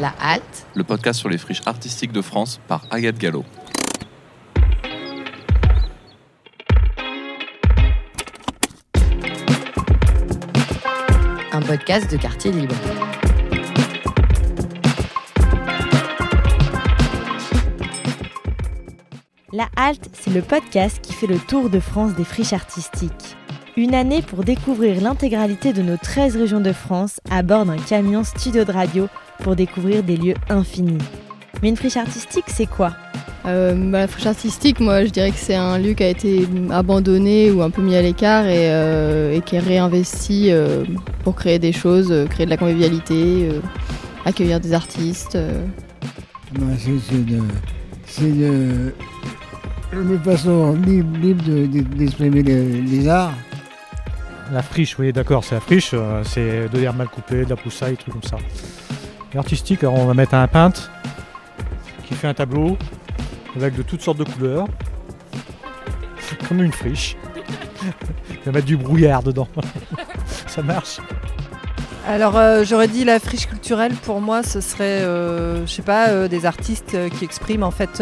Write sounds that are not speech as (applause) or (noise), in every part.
La Halte, le podcast sur les friches artistiques de France par Agathe Gallo. un podcast de quartier libre. La Halte, c'est le podcast qui fait le tour de France des friches artistiques. Une année pour découvrir l'intégralité de nos 13 régions de France à bord d'un camion studio de radio pour découvrir des lieux infinis. Mais une friche artistique, c'est quoi? Euh, bah, la friche artistique, moi je dirais que c'est un lieu qui a été abandonné ou un peu mis à l'écart et, euh, qui est réinvesti euh, pour créer des choses, créer de la convivialité, accueillir des artistes. c'est une, façon libre, d'exprimer les, arts. La friche, oui, d'accord, c'est la friche, c'est de l'herbe mal coupée, de la poussaille, des trucs comme ça. L'artistique, on va mettre un peintre qui fait un tableau avec de toutes sortes de couleurs, comme une friche. Il va mettre du brouillard dedans, (laughs) ça marche. Alors euh, j'aurais dit la friche culturelle pour moi ce serait euh, je sais pas euh, des artistes qui expriment en fait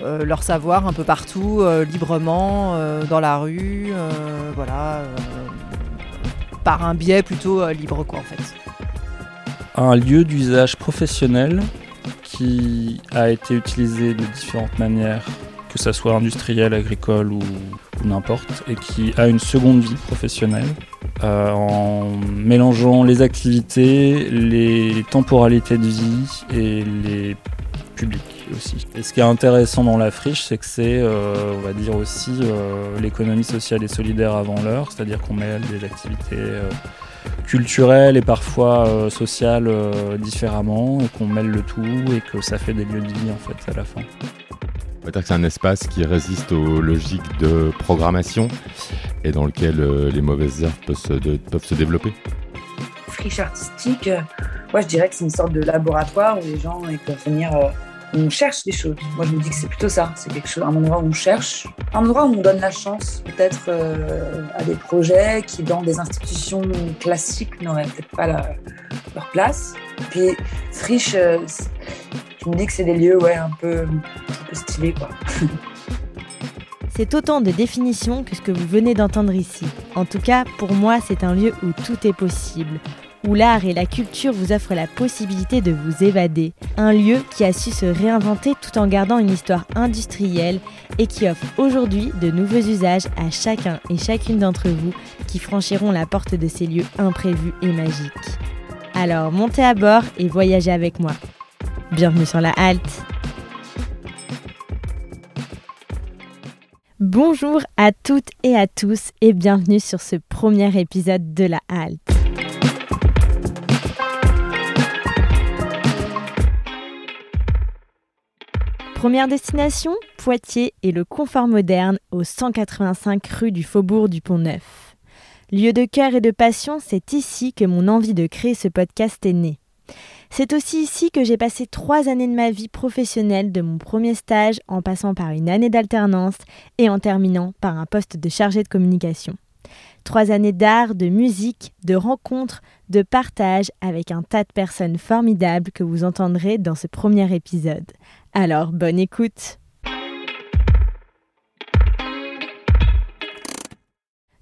leur savoir un peu partout librement dans la rue voilà par un biais plutôt libre quoi en fait. Un lieu d'usage professionnel qui a été utilisé de différentes manières, que ce soit industriel, agricole ou, n'importe, et qui a une seconde vie professionnelle euh, en mélangeant les activités, les temporalités de vie et les publics aussi. Et ce qui est intéressant dans la friche, c'est que c'est, euh, on va dire aussi, euh, l'économie sociale et solidaire avant l'heure, c'est-à-dire qu'on mêle des activités culturelle et parfois euh, sociale euh, différemment, et qu'on mêle le tout et que ça fait des lieux de vie en fait à la fin. On va dire que c'est un espace qui résiste aux logiques de programmation et dans lequel euh, les mauvaises herbes peuvent se, peuvent se développer. Friche artistique, moi je dirais que c'est une sorte de laboratoire où les gens peuvent venir on cherche des choses. Moi, je me dis que c'est plutôt ça. C'est quelque chose, un endroit où on cherche, un endroit où on donne la chance, peut-être euh, à des projets qui, dans des institutions classiques, n'auraient peut-être pas leur place. Puis, friche, euh, je me dis que c'est des lieux, ouais, un peu, stylés. (laughs) C'est autant de définitions que ce que vous venez d'entendre ici. En tout cas, pour moi, c'est un lieu où tout est possible, où l'art et la culture vous offrent la possibilité de vous évader. Un lieu qui a su se réinventer tout en gardant une histoire industrielle et qui offre aujourd'hui de nouveaux usages à chacun et chacune d'entre vous qui franchiront la porte de ces lieux imprévus et magiques. Alors montez à bord et voyagez avec moi. Bienvenue sur la halte. Bonjour à toutes et à tous et bienvenue sur ce premier épisode de la halte. Première destination, Poitiers et le confort moderne au 185 rue du Faubourg du Pont-Neuf. Lieu de cœur et de passion, c'est ici que mon envie de créer ce podcast est née. C'est aussi ici que j'ai passé trois années de ma vie professionnelle, de mon premier stage en passant par une année d'alternance et en terminant par un poste de chargé de communication. Trois années d'art, de musique, de rencontres, de partage avec un tas de personnes formidables que vous entendrez dans ce premier épisode. Alors, bonne écoute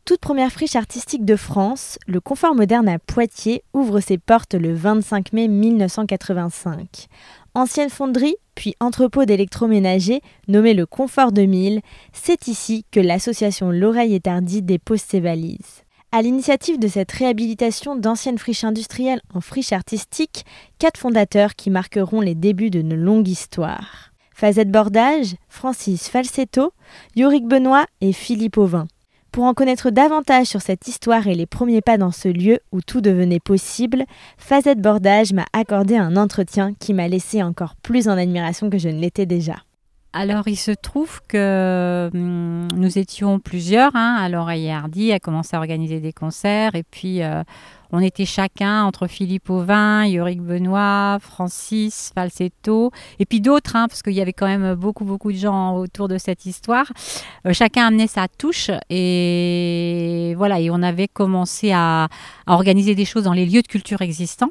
Toute première friche artistique de France, le Confort Moderne à Poitiers ouvre ses portes le 25 mai 1985. Ancienne fonderie, puis entrepôt d'électroménager nommé le Confort 2000, c'est ici que l'association L'Oreille Étardie dépose ses valises. À l'initiative de cette réhabilitation d'anciennes friches industrielles en friches artistiques, quatre fondateurs qui marqueront les débuts de nos longues histoires. Fazette Bordage, Francis Falsetto, Yorick Benoît et Philippe Auvin. Pour en connaître davantage sur cette histoire et les premiers pas dans ce lieu où tout devenait possible, Fazette Bordage m'a accordé un entretien qui m'a laissé encore plus en admiration que je ne l'étais déjà. Alors, il se trouve que hum, nous étions plusieurs. Hein, alors, Hardy a commencé à organiser des concerts et puis euh, on était chacun entre Philippe Auvin, Yorick Benoît, Francis Falsetto, et puis d'autres, hein, parce qu'il y avait quand même beaucoup, beaucoup de gens autour de cette histoire. Euh, chacun amenait sa touche, et voilà, et on avait commencé à, organiser des choses dans les lieux de culture existants.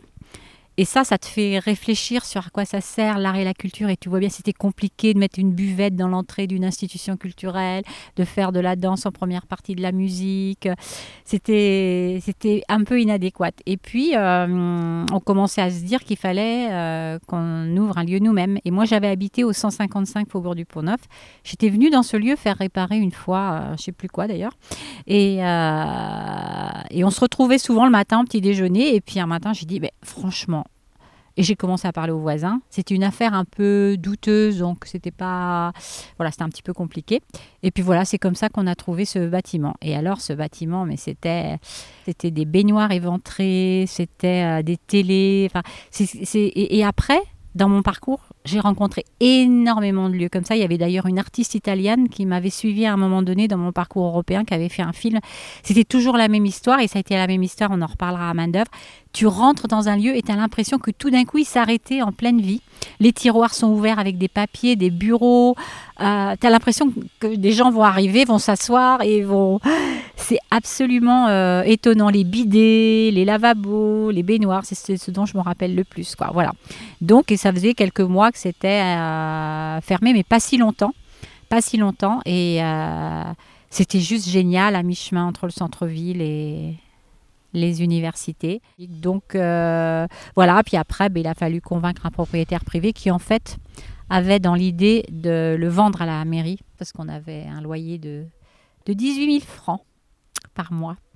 Et ça, ça te fait réfléchir sur à quoi ça sert l'art et la culture. Et tu vois bien, c'était compliqué de mettre une buvette dans l'entrée d'une institution culturelle, de faire de la danse en première partie de la musique. C'était, c'était un peu inadéquat. Et puis, euh, on commençait à se dire qu'il fallait euh, qu'on ouvre un lieu nous-mêmes. Et moi, j'avais habité au 155 Faubourg du Pont-Neuf. J'étais venue dans ce lieu faire réparer une fois, euh, je sais plus quoi d'ailleurs. Et, et on se retrouvait souvent le matin au petit déjeuner. Et puis un matin, j'ai dit, franchement, et j'ai commencé à parler aux voisins. C'était une affaire un peu douteuse, donc c'était pas. Voilà, c'était un petit peu compliqué. Et puis voilà, c'est comme ça qu'on a trouvé ce bâtiment. Et alors, ce bâtiment, mais c'était, c'était des baignoires éventrées, c'était euh, des télés. Enfin, et après, dans mon parcours, j'ai rencontré énormément de lieux comme ça. Il y avait d'ailleurs une artiste italienne qui m'avait suivi à un moment donné dans mon parcours européen, qui avait fait un film. C'était toujours la même histoire et ça a été la même histoire, on en reparlera à main d'œuvre. Tu rentres dans un lieu et tu as l'impression que tout d'un coup il s'arrêtait en pleine vie. Les tiroirs sont ouverts avec des papiers, des bureaux. Euh, tu as l'impression que des gens vont arriver, vont s'asseoir et vont. C'est absolument euh, étonnant. Les bidets, les lavabos, les baignoires, c'est ce dont je me rappelle le plus. Quoi. Voilà. Donc, et ça faisait quelques mois que c'était euh, fermé, mais pas si longtemps. Pas si longtemps. Et euh, c'était juste génial à mi-chemin entre le centre-ville et les universités. Donc euh, voilà, puis après, ben, il a fallu convaincre un propriétaire privé qui en fait avait dans l'idée de le vendre à la mairie parce qu'on avait un loyer de, de 18 000 francs par mois. (laughs)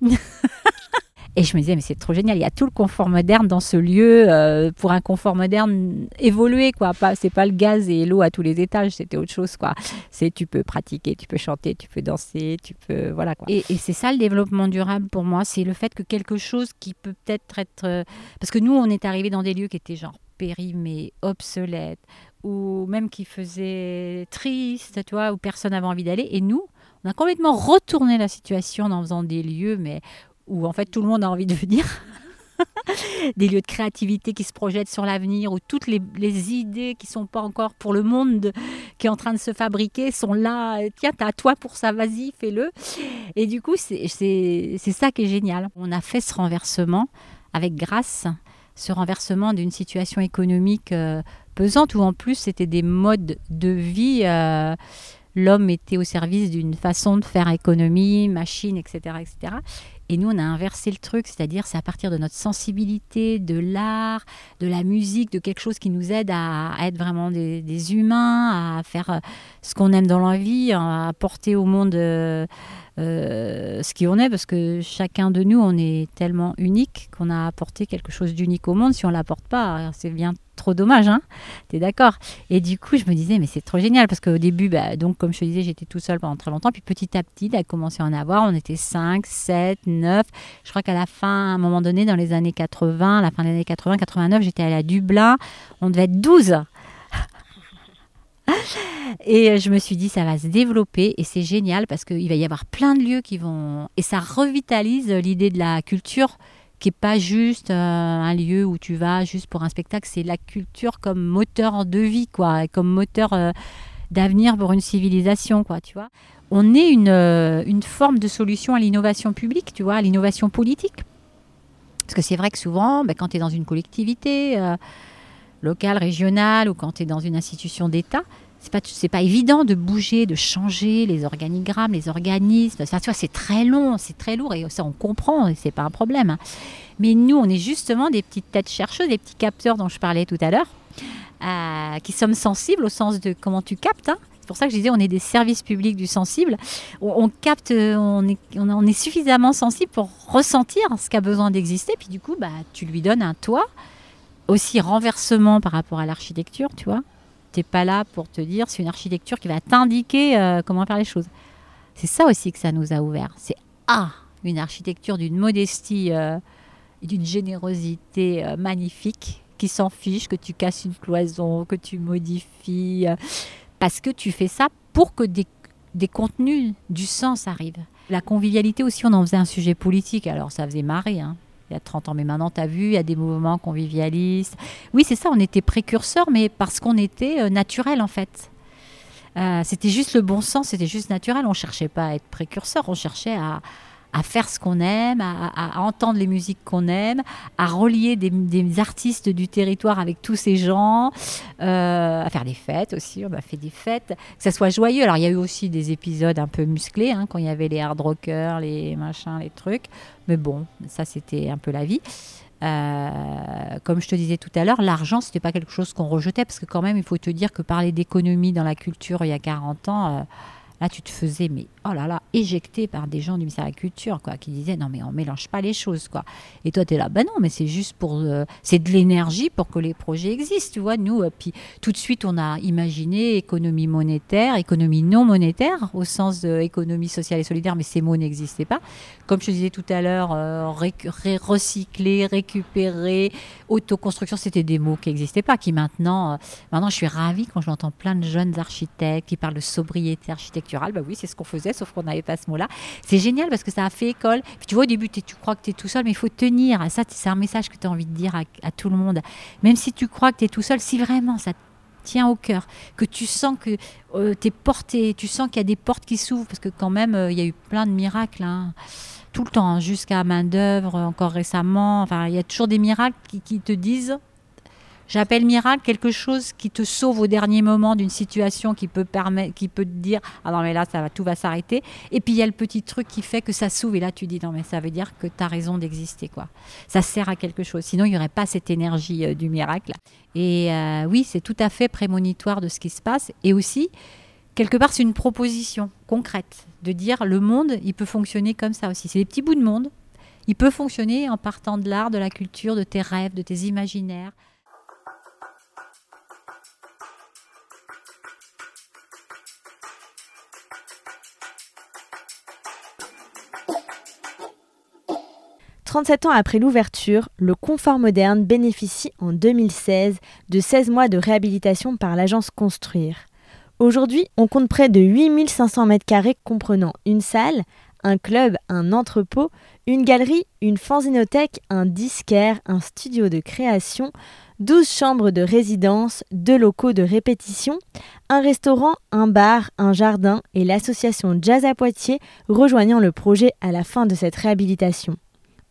Et je me disais, mais c'est trop génial, il y a tout le confort moderne dans ce lieu euh, pour un confort moderne évolué, quoi. Pas, c'est pas le gaz et l'eau à tous les étages, c'était autre chose, quoi. C'est tu peux pratiquer, tu peux chanter, tu peux danser, tu peux. Voilà, quoi. Et, c'est ça le développement durable pour moi, c'est le fait que quelque chose qui peut peut-être être. Euh, parce que nous, on est arrivé dans des lieux qui étaient genre périmés, obsolètes, ou même qui faisaient triste, tu vois, où personne n'avait envie d'aller. Et nous, on a complètement retourné la situation en faisant des lieux, mais où en fait tout le monde a envie de venir. (laughs) des lieux de créativité qui se projettent sur l'avenir, où toutes les, idées qui sont pas encore pour le monde qui est en train de se fabriquer sont là. Tiens, t'as toi pour ça, vas-y, fais-le. Et du coup, c'est ça qui est génial. On a fait ce renversement avec grâce, ce renversement d'une situation économique euh, pesante, où en plus c'était des modes de vie. Euh, l'homme était au service d'une façon de faire économie, machine, etc., etc. Et nous, on a inversé le truc, c'est-à-dire c'est à partir de notre sensibilité, de l'art, de la musique, de quelque chose qui nous aide à, être vraiment des, humains, à faire euh, ce qu'on aime dans la vie, à apporter au monde euh, euh, ce qui on est, parce que chacun de nous, on est tellement unique qu'on a apporté quelque chose d'unique au monde. Si on l'apporte pas, c'est bien trop dommage, hein T'es d'accord? Et du coup, je me disais, mais c'est trop génial parce qu'au début, bah, donc comme je te disais, j'étais tout seul pendant très longtemps. Puis petit à petit, il a commencé à en avoir. On était 5, 7, 9. Je crois qu'à la fin, à un moment donné, dans les années 80, la fin des années 80, 89, j'étais allée à Dublin. On devait être 12. (laughs) Et je me suis dit, ça va se développer et c'est génial parce qu'il va y avoir plein de lieux qui vont. Et ça revitalise l'idée de la culture qui n'est pas juste euh, un lieu où tu vas juste pour un spectacle, c'est la culture comme moteur de vie, quoi, comme moteur euh, d'avenir pour une civilisation, quoi, tu vois. On est une, euh, une forme de solution à l'innovation publique, tu vois, à l'innovation politique. Parce que c'est vrai que souvent, ben, quand tu es dans une collectivité locale, régionale, ou quand tu es dans une institution d'État, c'est pas c'est pas évident de bouger, de changer les organigrammes, les organismes. tu vois, c'est très long, c'est très lourd et ça on comprend, et c'est pas un problème. Hein. Mais nous, on est justement des petites têtes chercheuses, des petits capteurs dont je parlais tout à l'heure, euh, qui sommes sensibles au sens de comment tu captes. Hein. C'est pour ça que je disais, on est des services publics du sensible. On, capte, on est, suffisamment sensible pour ressentir ce qui a besoin d'exister. Puis du coup, bah, tu lui donnes un toit. Aussi renversement par rapport à l'architecture, tu vois pas là pour te dire, c'est une architecture qui va t'indiquer euh, comment faire les choses. C'est ça aussi que ça nous a ouvert. C'est ah, une architecture d'une modestie euh, et d'une générosité euh, magnifique qui s'en fiche que tu casses une cloison, que tu modifies, parce que tu fais ça pour que des, des contenus, du sens arrivent. La convivialité aussi, on en faisait un sujet politique, alors ça faisait marrer. Hein il y a 30 ans. Mais maintenant, tu as vu, il y a des mouvements convivialistes. Oui, c'est ça, on était précurseurs, mais parce qu'on était euh, naturel, en fait. Euh, c'était juste le bon sens, c'était juste naturel. On ne cherchait pas à être précurseur, on cherchait à, à faire ce qu'on aime, à, entendre les musiques qu'on aime, à relier des, artistes du territoire avec tous ces gens, euh, à faire des fêtes aussi. On a fait des fêtes, que ça soit joyeux. Alors il y a eu aussi des épisodes un peu musclés hein, quand il y avait les hard rockers, les machins, les trucs. Mais bon, ça c'était un peu la vie. Euh, comme je te disais tout à l'heure, l'argent, c'était pas quelque chose qu'on rejetait, parce que quand même, il faut te dire que parler d'économie dans la culture il y a 40 ans, euh, là, tu te faisais, mais oh là là, éjecté par des gens du ministère de la Culture, quoi, qui disaient non, mais on mélange pas les choses, quoi. Et toi, tu es là, ben non, mais c'est juste pour. Euh, c'est de l'énergie pour que les projets existent, tu vois. Nous, euh, puis tout de suite, on a imaginé économie monétaire, économie non monétaire, au sens de économie sociale et solidaire, mais ces mots n'existaient pas. Comme je te disais tout à l'heure, euh, recycler, récupérer, autoconstruction, c'était des mots qui n'existaient pas, qui maintenant. maintenant, je suis ravie quand j'entends plein de jeunes architectes qui parlent de sobriété architecturale. Bah oui, c'est ce qu'on faisait sauf qu'on n'avait pas ce mot-là. C'est génial parce que ça a fait école. tu vois, au début, tu crois que tu es tout seul, mais il faut tenir. Ça, c'est un message que tu as envie de dire à, tout le monde. Même si tu crois que tu es tout seul, si vraiment ça tient au cœur, que tu sens que euh, tu es porté, tu sens qu'il y a des portes qui s'ouvrent, parce que quand même, euh, il y a eu plein de miracles. Hein. tout le temps, hein, jusqu'à main d'œuvre, encore récemment. Il y a toujours des miracles qui te disent J'appelle miracle quelque chose qui te sauve au dernier moment d'une situation qui peut, te dire Ah non, mais là, ça va, tout va s'arrêter. Et puis il y a le petit truc qui fait que ça s'ouvre. Et là, tu dis Non, mais ça veut dire que tu as raison d'exister. quoi. Ça sert à quelque chose. Sinon, il n'y aurait pas cette énergie euh, du miracle. Et euh, oui, c'est tout à fait prémonitoire de ce qui se passe. Et aussi, quelque part, c'est une proposition concrète de dire le monde, il peut fonctionner comme ça aussi. C'est des petits bouts de monde. Il peut fonctionner en partant de l'art, de la culture, de tes rêves, de tes imaginaires. 37 ans après l'ouverture, le confort moderne bénéficie en 2016 de 16 mois de réhabilitation par l'agence Construire. Aujourd'hui, on compte près de 8500 m2 comprenant une salle, un club, un entrepôt, une galerie, une fanzinothèque, un disquaire, un studio de création, 12 chambres de résidence, deux locaux de répétition, un restaurant, un bar, un jardin et l'association Jazz à Poitiers rejoignant le projet à la fin de cette réhabilitation.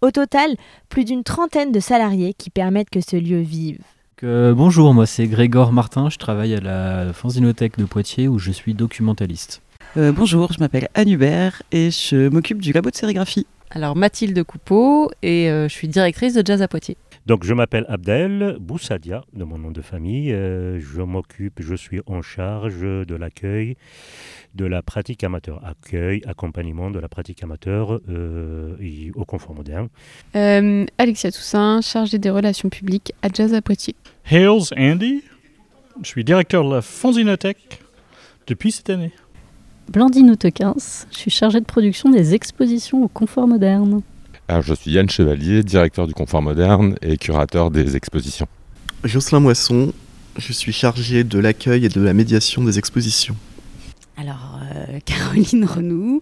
Au total, plus d'une trentaine de salariés qui permettent que ce lieu vive. bonjour, moi c'est Grégor Martin, je travaille à la Fanzinothèque de Poitiers où je suis documentaliste. Euh, bonjour, je m'appelle Anne Hubert et je m'occupe du labo de sérigraphie. Alors Mathilde Coupeau et euh, je suis directrice de Jazz à Poitiers. Donc je m'appelle Abdel Boussadia, de mon nom de famille. Euh, je m'occupe, je suis en charge de l'accueil de la pratique amateur. Accueil, accompagnement de la pratique amateur euh, au confort moderne. Euh, Alexia Toussaint, chargée des relations publiques à Jazz à Poitiers. Hales Andy, je suis directeur de la Fonzinothèque depuis cette année. Blandine Autequins, je suis chargée de production des expositions au confort moderne. Alors, je suis Yann Chevalier, directeur du Confort Moderne et curateur des expositions. Jocelyn Moisson, je suis chargé de l'accueil et de la médiation des expositions. Alors, euh, Caroline Renou,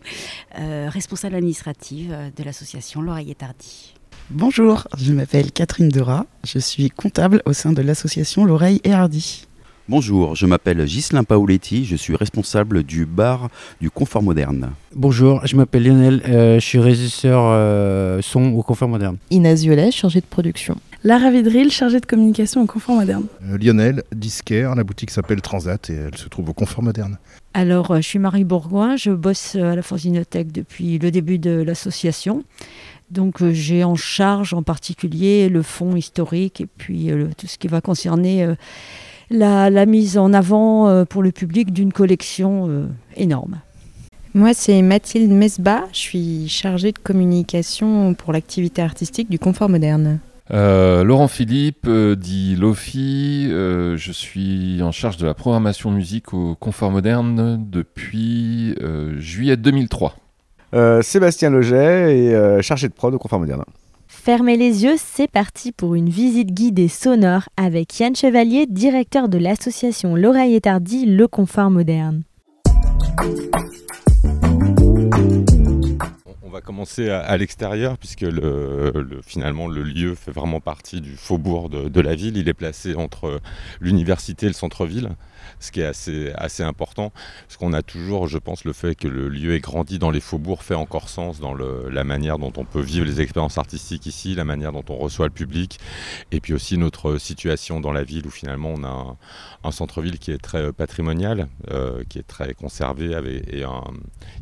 euh, responsable administrative de l'association L'Oreille Tardy. Bonjour, je m'appelle Catherine Dera, je suis comptable au sein de l'association L'Oreille et Hardy. Bonjour, je m'appelle Ghislain Paoletti, je suis responsable du bar du Confort Moderne. Bonjour, je m'appelle Lionel, euh, je suis régisseur euh, son au Confort Moderne. Inès Violet, chargée de production. Lara Vidril, chargée de communication au Confort Moderne. Euh, Lionel, disquaire, la boutique s'appelle Transat et elle se trouve au Confort Moderne. Alors, je suis Marie Bourgoin, je bosse à la Fanzinothèque depuis le début de l'association. Donc j'ai en charge en particulier le fonds historique et puis tout ce qui va concerner la, mise en avant euh, pour le public d'une collection euh, énorme. Moi, c'est Mathilde Mesba. Je suis chargée de communication pour l'activité artistique du confort moderne. Euh, Laurent Philippe, dit Lofi, je suis en charge de la programmation musique au Confort Moderne depuis juillet 2003. Sébastien Loget et chargé de prod au Confort Moderne. Fermez les yeux, c'est parti pour une visite guidée sonore avec Yann Chevalier, directeur de l'association L'Oreille Étardie, Le Confort Moderne. Va commencer à, l'extérieur puisque le, le- finalement le lieu fait vraiment partie du faubourg de, la ville. Il est placé entre l'université et le centre-ville, ce qui est assez, important parce qu'on a toujours, je pense, le fait que le lieu ait grandi dans les faubourgs fait encore sens dans la manière dont on peut vivre les expériences artistiques ici, la manière dont on reçoit le public et puis aussi notre situation dans la ville où finalement on a un, centre-ville qui est très patrimonial, euh, qui est très conservé et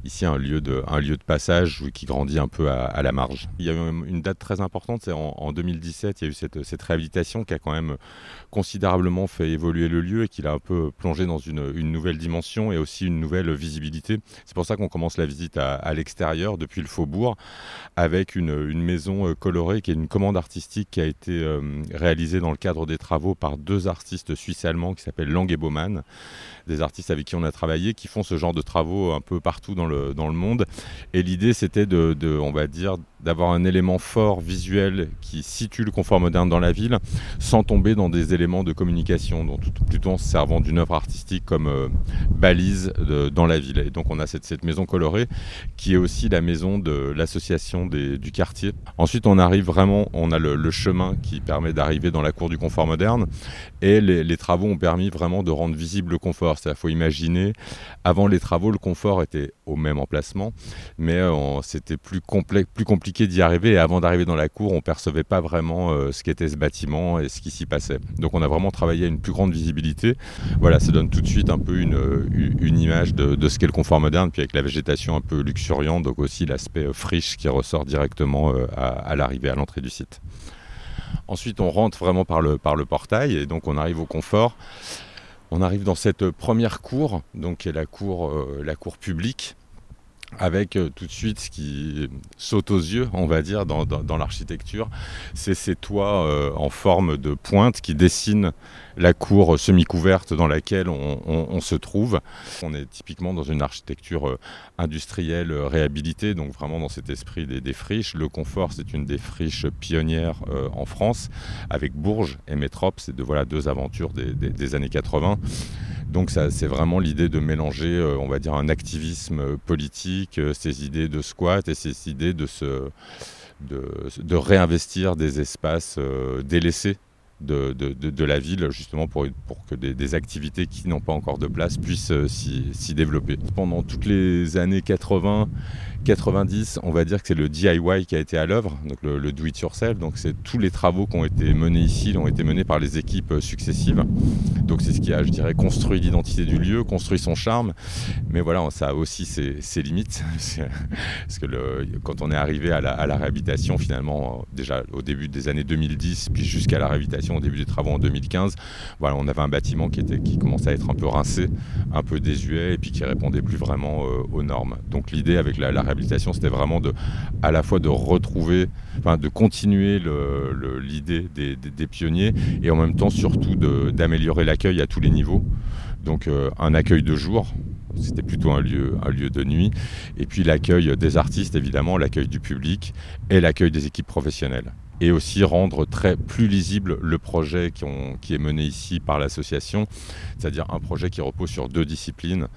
ici un lieu, de, un lieu de passage qui grandit un peu à, la marge. Il y a eu une date très importante, c'est en, en 2017, il y a eu cette, réhabilitation qui a quand même considérablement fait évoluer le lieu et qui l'a un peu plongé dans une, nouvelle dimension et aussi une nouvelle visibilité. C'est pour ça qu'on commence la visite à, l'extérieur, depuis le faubourg, avec une, une maison euh, colorée qui est une commande artistique qui a été euh, réalisée dans le cadre des travaux par deux artistes suisses-allemands qui s'appellent Lang et Baumann, des artistes avec qui on a travaillé, qui font ce genre de travaux un peu partout dans le, monde. Et l'idée, c'était de, de, on va dire, d'avoir un élément fort visuel qui situe le confort moderne dans la ville, sans tomber dans des éléments de communication, donc plutôt en se servant d'une œuvre artistique comme euh, balise dans la ville. Et donc on a cette, maison colorée qui est aussi la maison de l'association du quartier. Ensuite on arrive vraiment, on a le, chemin qui permet d'arriver dans la cour du confort moderne et les, travaux ont permis vraiment de rendre visible le confort. C'est-à-dire faut imaginer, avant les travaux le confort était au même emplacement, mais euh, c'était plus, plus compliqué d'y arriver et avant d'arriver dans la cour on percevait pas vraiment euh, ce qu'était ce bâtiment et ce qui s'y passait. Donc on a vraiment travaillé à une plus grande visibilité. Voilà, ça donne tout de suite un peu une, une image de, ce qu'est le confort moderne, puis avec la végétation un peu luxuriante, donc aussi l'aspect euh, friche qui ressort directement euh, à, l'arrivée, à l'entrée du site. Ensuite, on rentre vraiment par le, par le portail et donc on arrive au confort. On arrive dans cette première cour, donc qui est la cour, euh, la cour publique, avec euh, tout de suite ce qui saute aux yeux, on va dire, dans, dans- l'architecture, c'est ces toits euh, en forme de pointe qui dessinent la cour semi-couverte dans laquelle on, se trouve. On est typiquement dans une architecture euh, industrielle euh, réhabilitée, donc vraiment dans cet esprit des, des friches. Le confort, c'est une des friches pionnières euh, en France, avec Bourges et Métrope, c'est de, voilà, deux aventures des, des- des années 80. Donc c'est vraiment l'idée de mélanger, euh, on va dire, un activisme politique, euh, ces idées de squat et ces idées de, se, de, réinvestir des espaces euh, délaissés de, la ville, justement pour, que des, activités qui n'ont pas encore de place puissent s'y développer. Pendant toutes les années 80, 90, on va dire que c'est le DIY qui a été à l'œuvre, donc le, le do it yourself. Donc c'est tous les travaux qui ont été menés ici, ont été menés par les équipes euh, successives. Donc c'est ce qui a, je dirais, construit l'identité du lieu, construit son charme. Mais voilà, ça a aussi ses, limites. (laughs) Parce que quand on est arrivé à la, à la réhabilitation, finalement, euh, déjà au début des années 2010, puis jusqu'à la réhabilitation au début des travaux en 2015, voilà, on avait un bâtiment qui, était, qui commençait à être un peu rincé, un peu désuet, et puis qui répondait plus vraiment euh, aux normes. Donc l'idée avec la, la c'était vraiment à la fois de retrouver, enfin de continuer l'idée des, pionniers, et en même temps surtout d'améliorer l'accueil à tous les niveaux. Donc euh, un accueil de jour, c'était plutôt un lieu, de nuit. Et puis l'accueil des artistes, évidemment, l'accueil du public et l'accueil des équipes professionnelles. Et aussi rendre très plus lisible le projet qui est mené ici par l'association, c'est-à-dire un projet qui repose sur deux disciplines.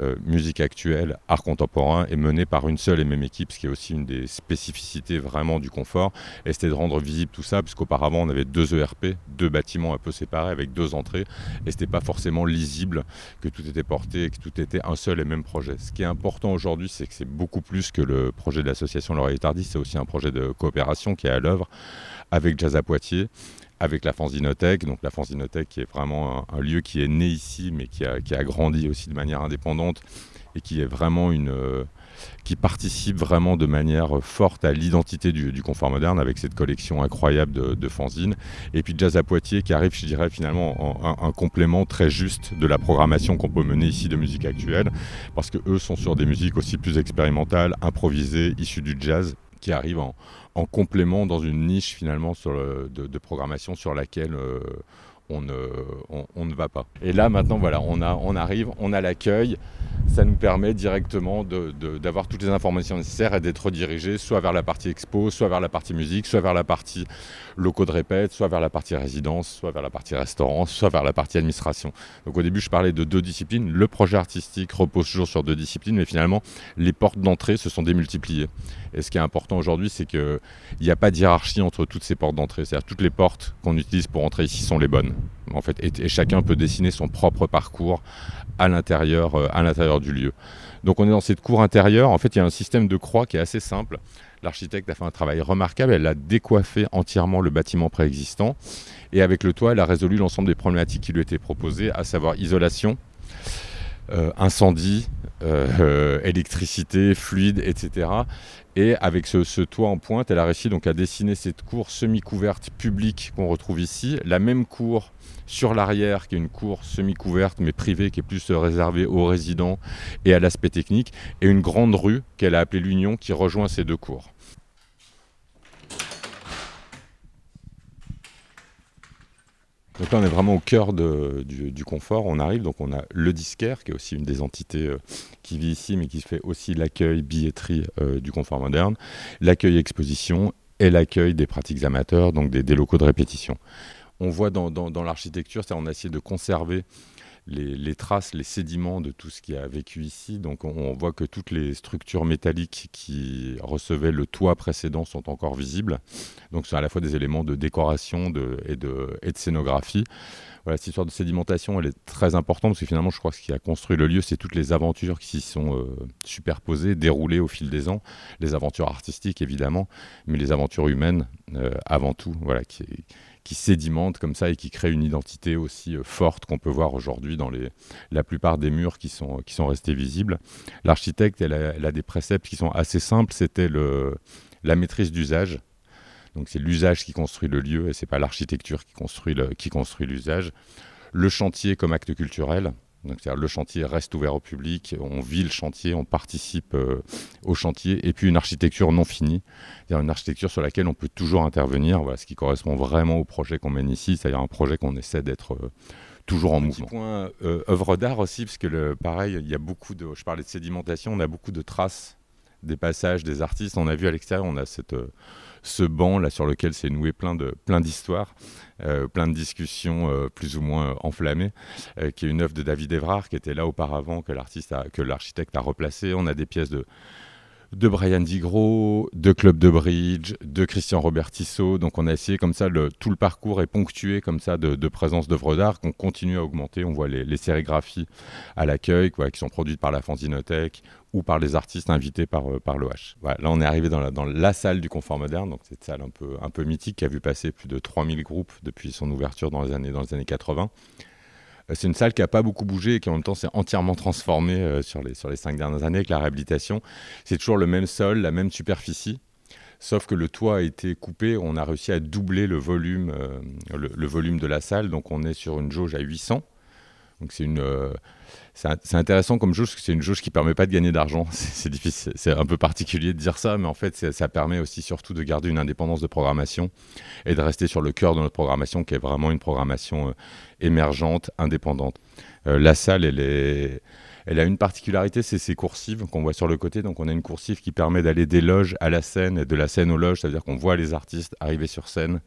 Euh, musique actuelle, art contemporain, est mené par une seule et même équipe, ce qui est aussi une des spécificités vraiment du confort. Et c'était de rendre visible tout ça, puisqu'auparavant on avait deux ERP, deux bâtiments un peu séparés avec deux entrées, et c'était pas forcément lisible que tout était porté et que tout était un seul et même projet. Ce qui est important aujourd'hui, c'est que c'est beaucoup plus que le projet de l'association Laurier Tardy, c'est aussi un projet de coopération qui est à l'œuvre avec Jazz à Poitiers, avec la Fanzinothèque, donc la Fanzinothèque qui est vraiment un, lieu qui est né ici, mais qui a, qui a grandi aussi de manière indépendante et qui est vraiment une, euh, qui participe vraiment de manière forte à l'identité du, confort moderne avec cette collection incroyable de, de fanzines. Et puis Jazz à Poitiers qui arrive, je dirais, finalement en- un, un complément très juste de la programmation qu'on peut mener ici de musique actuelle, parce que eux sont sur des musiques aussi plus expérimentales, improvisées, issues du jazz, qui arrivent en, en complément dans une niche finalement de, programmation sur laquelle euh, on ne, va pas. Et là maintenant voilà, on arrive, on a l'accueil, ça nous permet directement d'avoir toutes les informations nécessaires et d'être redirigé soit vers la partie expo, soit vers la partie musique, soit vers la partie locaux de répète, soit vers la partie résidence, soit vers la partie restaurant, soit vers la partie administration. Donc au début je parlais de deux disciplines, le projet artistique repose toujours sur deux disciplines, mais finalement les portes d'entrée se sont démultipliées. Et ce qui est important aujourd'hui, c'est qu'il n'y a pas de hiérarchie entre toutes ces portes d'entrée. C'est-à-dire toutes les portes qu'on utilise pour entrer ici sont les bonnes. En fait, et, chacun peut dessiner son propre parcours à l'intérieur, euh, à l'intérieur du lieu. Donc on est dans cette cour intérieure. En fait, il y a un système de croix qui est assez simple. L'architecte a fait un travail remarquable. Elle a décoiffé entièrement le bâtiment préexistant. Et avec le toit, elle a résolu l'ensemble des problématiques qui lui étaient proposées, à savoir isolation, euh, incendie, euh, électricité, fluide, etc. Et avec ce, toit en pointe, elle a réussi donc à dessiner cette cour semi-couverte publique qu'on retrouve ici. La même cour sur l'arrière, qui est une cour semi-couverte mais privée, qui est plus réservée aux résidents et à l'aspect technique. Et une grande rue qu'elle a appelée l'Union qui rejoint ces deux cours. Donc là, on est vraiment au cœur du, confort. On arrive, donc on a le disquaire, qui est aussi une des entités euh, qui vit ici, mais qui fait aussi l'accueil, billetterie euh, du confort moderne, l'accueil exposition et l'accueil des pratiques amateurs, donc des, locaux de répétition. On voit dans, dans l'architecture, on a essayé de conserver les, traces, les sédiments de tout ce qui a vécu ici. Donc on, voit que toutes les structures métalliques qui recevaient le toit précédent sont encore visibles. Donc ce sont à la fois des éléments de décoration et, de, scénographie. Voilà, cette histoire de sédimentation, elle est très importante parce que finalement, je crois que ce qui a construit le lieu, c'est toutes les aventures qui s'y sont euh, superposées, déroulées au fil des ans. Les aventures artistiques, évidemment, mais les aventures humaines euh, avant tout, voilà, qui, qui sédimente comme ça et qui crée une identité aussi euh, forte qu'on peut voir aujourd'hui dans les, la plupart des murs qui sont, qui sont restés visibles. L'architecte, elle, a des préceptes qui sont assez simples. C'était la maîtrise d'usage. Donc c'est l'usage qui construit le lieu et c'est pas l'architecture qui construit qui construit l'usage. Le chantier comme acte culturel. Donc, le chantier reste ouvert au public, on vit le chantier, on participe euh, au chantier, et puis une architecture non finie, c'est-à-dire une architecture sur laquelle on peut toujours intervenir, voilà, ce qui correspond vraiment au projet qu'on mène ici, c'est-à-dire un projet qu'on essaie d'être euh, toujours en mouvement. point euh, œuvre d'art aussi, parce que le, pareil, il y a beaucoup de, je parlais de sédimentation, on a beaucoup de traces des passages des artistes. On a vu à l'extérieur, on a cette, euh, ce banc là sur lequel s'est noué plein de plein d'histoires, euh, plein de discussions euh, plus ou moins enflammées, qui est une œuvre de David Evrard qui était là auparavant que l'artiste que l'architecte a replacé. On a des pièces de de Brian Digro, de Club de Bridge, de Christian Robert Tissot. Donc on a essayé comme ça, le, tout le parcours est ponctué comme ça de, présence d'œuvres d'art qu'on continue à augmenter. On voit les, sérigraphies à l'accueil qui sont produites par la Fanzinothèque ou par les artistes invités par, euh, par l'OH. Voilà, là on est arrivé dans la, dans la salle du confort moderne, donc cette salle un peu, un peu mythique qui a vu passer plus de 3000 groupes depuis son ouverture dans les années, dans les années 80. Euh, c'est une salle qui n'a pas beaucoup bougé et qui en même temps s'est entièrement transformée euh, sur, les, sur les cinq dernières années avec la réhabilitation. C'est toujours le même sol, la même superficie. Sauf que le toit a été coupé, on a réussi à doubler le volume, le, volume de la salle, donc on est sur une jauge à 800. Donc c'est une, c'est intéressant comme jauge, parce que c'est une jauge qui permet pas de gagner d'argent. (laughs) C'est difficile, c'est un peu particulier de dire ça, mais en fait, ça permet aussi surtout de garder une indépendance de programmation et de rester sur le cœur de notre programmation, qui est vraiment une programmation euh, émergente, indépendante. Euh, la salle, elle elle a une particularité, c'est ses coursives qu'on voit sur le côté. Donc on a une coursive qui permet d'aller des loges à la scène et de la scène aux loges, c'est-à-dire qu'on voit les artistes arriver sur scène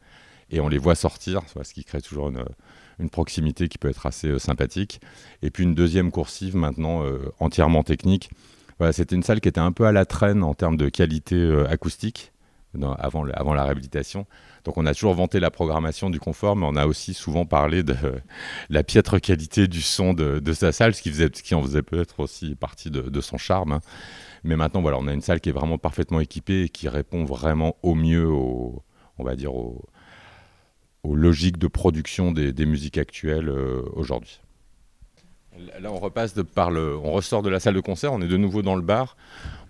et on les voit sortir, ce qui crée toujours une, une proximité qui peut être assez euh, sympathique. Et puis une deuxième coursive maintenant euh, entièrement technique. Voilà, c'était une salle qui était un peu à la traîne en termes de qualité euh, acoustique avant, avant la réhabilitation. Donc on a toujours vanté la programmation du confort, mais on a aussi souvent parlé de (laughs) la piètre qualité du son de, sa salle, ce qui, faisait, qui en faisait peut-être aussi partie de, son charme. Hein. Mais maintenant, voilà, on a une salle qui est vraiment parfaitement équipée et qui répond vraiment au mieux, au, on va dire, au, aux logiques de production des, musiques actuelles euh, aujourd'hui. Là, on repasse par le, on ressort de la salle de concert, on est de nouveau dans le bar.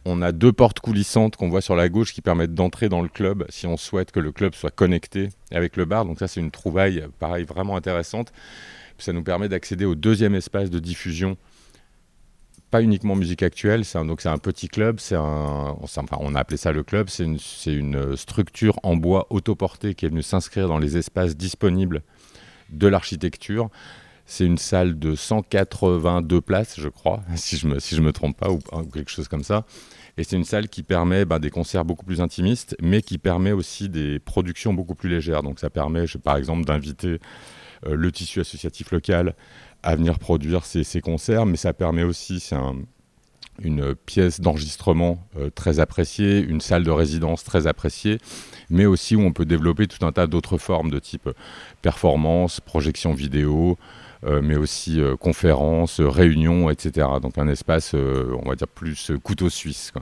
On a deux portes coulissantes qu'on voit sur la gauche qui permettent d'entrer dans le club si on souhaite que le club soit connecté avec le bar. Donc ça, c'est une trouvaille, pareil, vraiment intéressante. ça nous permet d'accéder au deuxième espace de diffusion pas uniquement musique actuelle, c'est un, donc c'est un petit club, on a appelé ça le club, c'est une, une structure en bois autoportée qui est venue s'inscrire dans les espaces disponibles de l'architecture. C'est une salle de 182 places, je crois, (laughs) si je me, me trompe pas, ou quelque chose comme ça. Et c'est une salle qui permet bah, des concerts beaucoup plus intimistes, mais qui permet aussi des productions beaucoup plus légères. Donc ça permet, par exemple, d'inviter euh, le tissu associatif local à venir produire ces, concerts, mais ça permet aussi, c'est une pièce d'enregistrement euh, très appréciée, une salle de résidence très appréciée, mais aussi où on peut développer tout un tas d'autres formes de type performance, projection vidéo, euh, mais aussi euh, conférences, réunions, etc. Donc un espace, on va dire, plus couteau suisse.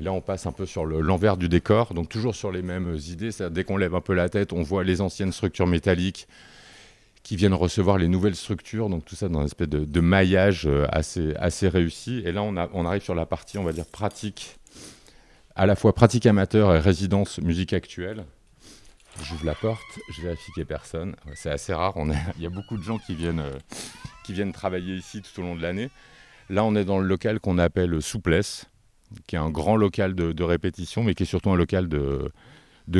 Là, on passe un peu sur l'envers du décor, donc toujours sur les mêmes idées. Dès qu'on lève un peu la tête, on voit les anciennes structures métalliques qui viennent recevoir les nouvelles structures, donc tout ça dans une espèce de, maillage euh, assez, réussi. Et là, on, arrive sur la partie, on va dire, pratique, à la fois pratique amateur et résidence musique actuelle. J'ouvre la porte, je vérifie qu'il personne. C'est assez rare, (laughs) il y a beaucoup de gens qui viennent, euh, qui viennent travailler ici tout au long de l'année. Là, on est dans le local qu'on appelle Souplesse, qui est un grand local de, répétition, mais qui est surtout un local de,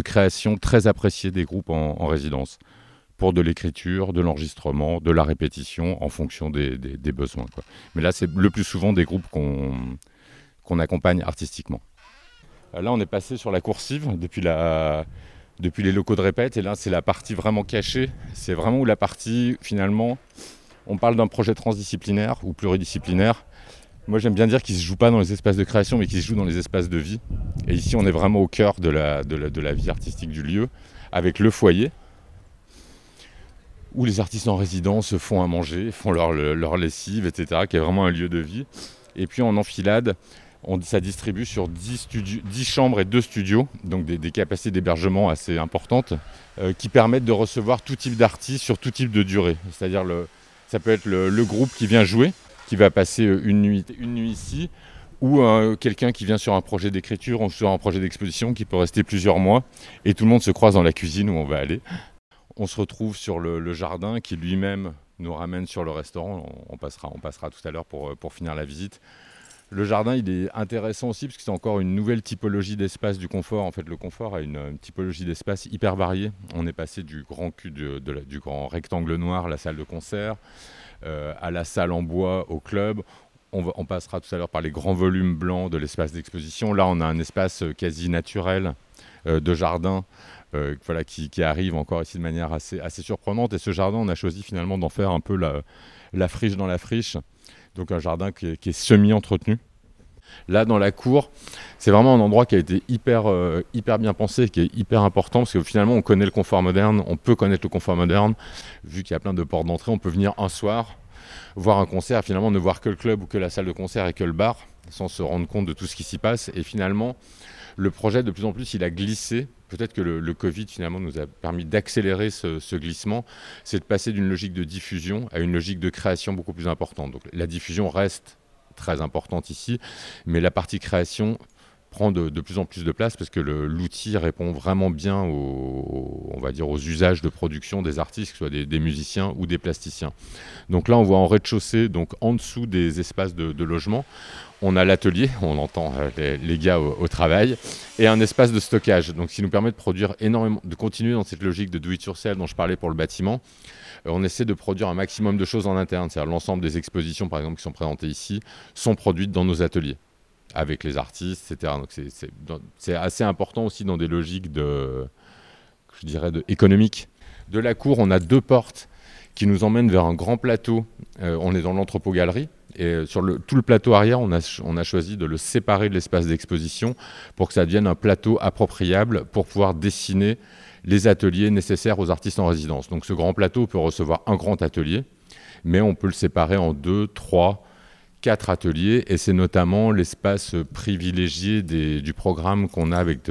création très apprécié des groupes en résidence pour de l'écriture, de l'enregistrement, de la répétition en fonction des, besoins. Mais là, c'est le plus souvent des groupes qu'on accompagne artistiquement. Euh, là, on est passé sur la coursive depuis, les locaux de répète, et là, c'est la partie vraiment cachée. C'est vraiment où la partie, finalement, on parle d'un projet transdisciplinaire ou pluridisciplinaire. Moi, j'aime bien dire qu'il ne se joue pas dans les espaces de création, mais qu'il se joue dans les espaces de vie. Et ici, on est vraiment au cœur de la vie artistique du lieu, avec le foyer, où les artistes en résidence font à manger, font leur, leur lessive, etc., qui est vraiment un lieu de vie. Et puis en enfilade, on, ça distribue sur 10, 10, chambres et 2 studios, donc des, capacités d'hébergement assez importantes, euh, qui permettent de recevoir tout type d'artistes sur tout type de durée. C'est-à-dire, ça peut être le, groupe qui vient jouer, qui va passer euh, une nuit, une nuit ici, ou euh, quelqu'un qui vient sur un projet d'écriture ou sur un projet d'exposition qui peut rester plusieurs mois, et tout le monde se croise dans la cuisine où on va aller on se retrouve sur le, jardin qui lui-même nous ramène sur le restaurant. On, passera, tout à l'heure pour, pour finir la visite. Le jardin, il est intéressant aussi parce que c'est encore une nouvelle typologie d'espace du confort. En fait, le confort a une, typologie d'espace hyper variée. On est passé du grand rectangle noir, la salle de concert, euh, à la salle en bois, au club. On, passera tout à l'heure par les grands volumes blancs de l'espace d'exposition. Là, on a un espace quasi naturel euh, de jardin euh, voilà, qui, arrive encore ici de manière assez, assez surprenante. Et ce jardin, on a choisi finalement d'en faire un peu la, friche dans la friche. Donc un jardin qui est, semi-entretenu. Là, dans la cour, c'est vraiment un endroit qui a été hyper, euh, hyper bien pensé, qui est hyper important, parce que finalement, on connaît le confort moderne, on peut connaître le confort moderne, vu qu'il y a plein de portes d'entrée, on peut venir un soir, voir un concert, finalement ne voir que le club ou que la salle de concert et que le bar, sans se rendre compte de tout ce qui s'y passe. Et finalement, le projet, de plus en plus, il a glissé peut-être que le, Covid finalement nous a permis d'accélérer ce, glissement, c'est de passer d'une logique de diffusion à une logique de création beaucoup plus importante. Donc la diffusion reste très importante ici, mais la partie création prend de, plus en plus de place parce que l'outil répond vraiment bien aux, on va dire aux usages de production des artistes, que ce soit des, musiciens ou des plasticiens. Donc là, on voit en rez-de-chaussée, donc en dessous des espaces de logement, on a l'atelier, on entend euh, les, gars au, travail, et un espace de stockage. Donc, qui nous permet de produire énormément, de continuer dans cette logique de do it yourself dont je parlais pour le bâtiment. Euh, on essaie de produire un maximum de choses en interne. C'est-à-dire l'ensemble des expositions, par exemple, qui sont présentées ici, sont produites dans nos ateliers avec les artistes, etc. Donc, c'est assez important aussi dans des logiques de, je dirais, de. De la cour, on a deux portes qui nous emmènent vers un grand plateau. Euh, on est dans l'entrepôt-galerie et euh, sur tout le plateau arrière, on a, choisi de le séparer de l'espace d'exposition pour que ça devienne un plateau appropriable pour pouvoir dessiner les ateliers nécessaires aux artistes en résidence. Donc ce grand plateau peut recevoir un grand atelier, mais on peut le séparer en deux, trois, quatre ateliers, et c'est notamment l'espace privilégié du programme qu'on a avec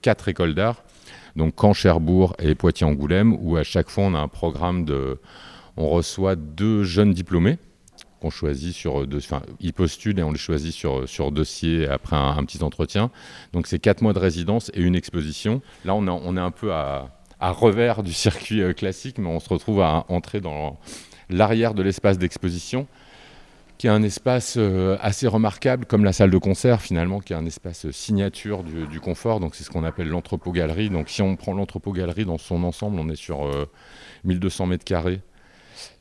quatre écoles d'art, donc Caen, Cherbourg et Poitiers-Angoulême, où à chaque fois on a un programme de... On reçoit deux jeunes diplômés qu'on choisit sur enfin, ils postulent et on les choisit sur, dossier après un, petit entretien. Donc c'est quatre mois de résidence et une exposition. Là, on, est un peu à, à revers du circuit euh, classique, mais on se retrouve à entrer dans l'arrière de l'espace d'exposition qui est un espace euh, assez remarquable, comme la salle de concert finalement, qui est un espace signature du, confort. Donc c'est ce qu'on appelle l'entrepôt-galerie. Donc si on prend l'entrepôt-galerie dans son ensemble, on est sur 1200 mètres carrés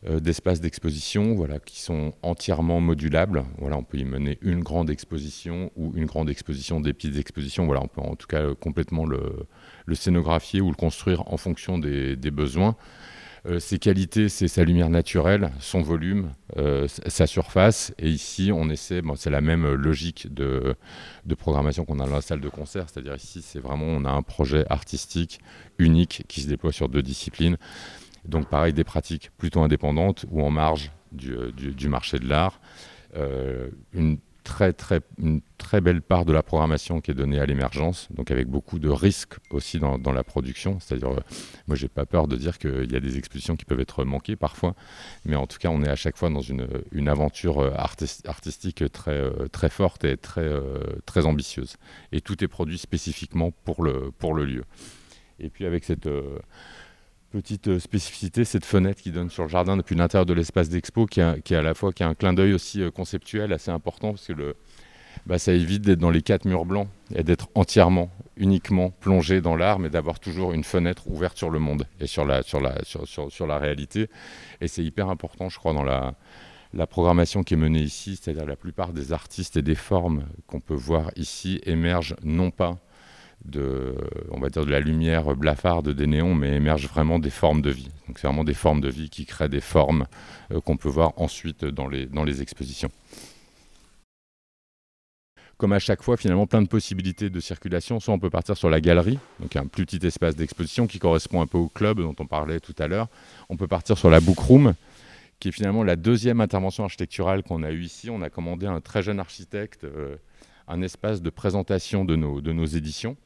euh, d'espaces d'exposition voilà, qui sont entièrement modulables. Voilà, on peut y mener une grande exposition ou une grande exposition, des petites expositions. Voilà, on peut en tout cas euh, complètement le, scénographier ou le construire en fonction des, besoins. Euh, ses qualités, c'est sa lumière naturelle, son volume, sa surface. Et ici, on essaie, bon, c'est la même logique de, de programmation qu'on a dans la salle de concert. C'est-à-dire ici, c'est vraiment, on a un projet artistique unique qui se déploie sur deux disciplines. Donc pareil, des pratiques plutôt indépendantes ou en marge du, euh, marché de l'art. Euh, une très, très, une très belle part de la programmation qui est donnée à l'émergence, donc avec beaucoup de risques aussi dans, la production. C'est-à-dire, moi, euh, moi, j'ai pas peur de dire qu'il y a des expositions qui peuvent être manquées parfois, mais en tout cas, on est à chaque fois dans une, une aventure artistique très, très forte et très, très ambitieuse. Et tout est produit spécifiquement pour le, pour le lieu. Et puis, avec cette petite euh, spécificité, cette fenêtre qui donne sur le jardin depuis l'intérieur de l'espace d'expo, qui, qui, à la fois qui a un clin d'œil aussi euh, conceptuel assez important, parce que bah, ça évite d'être dans les quatre murs blancs et d'être entièrement, uniquement plongé dans l'art, mais d'avoir toujours une fenêtre ouverte sur le monde et sur la, réalité. Et c'est hyper important, je crois, dans la programmation qui est menée ici, c'est-à-dire la plupart des artistes et des formes qu'on peut voir ici émergent non pas de, on va de la lumière blafarde des néons, mais émergent vraiment des formes de vie. Donc c'est vraiment des formes de vie qui créent des formes euh, qu'on peut voir ensuite dans les, expositions. Comme à chaque fois, finalement, plein de possibilités de circulation. Soit on peut partir sur la galerie, donc un plus petit espace d'exposition qui correspond un peu au club dont on parlait tout à l'heure. On peut partir sur la book room, qui est finalement la deuxième intervention architecturale qu'on a eue ici. On a commandé à un très jeune architecte euh, un espace de présentation de nos éditions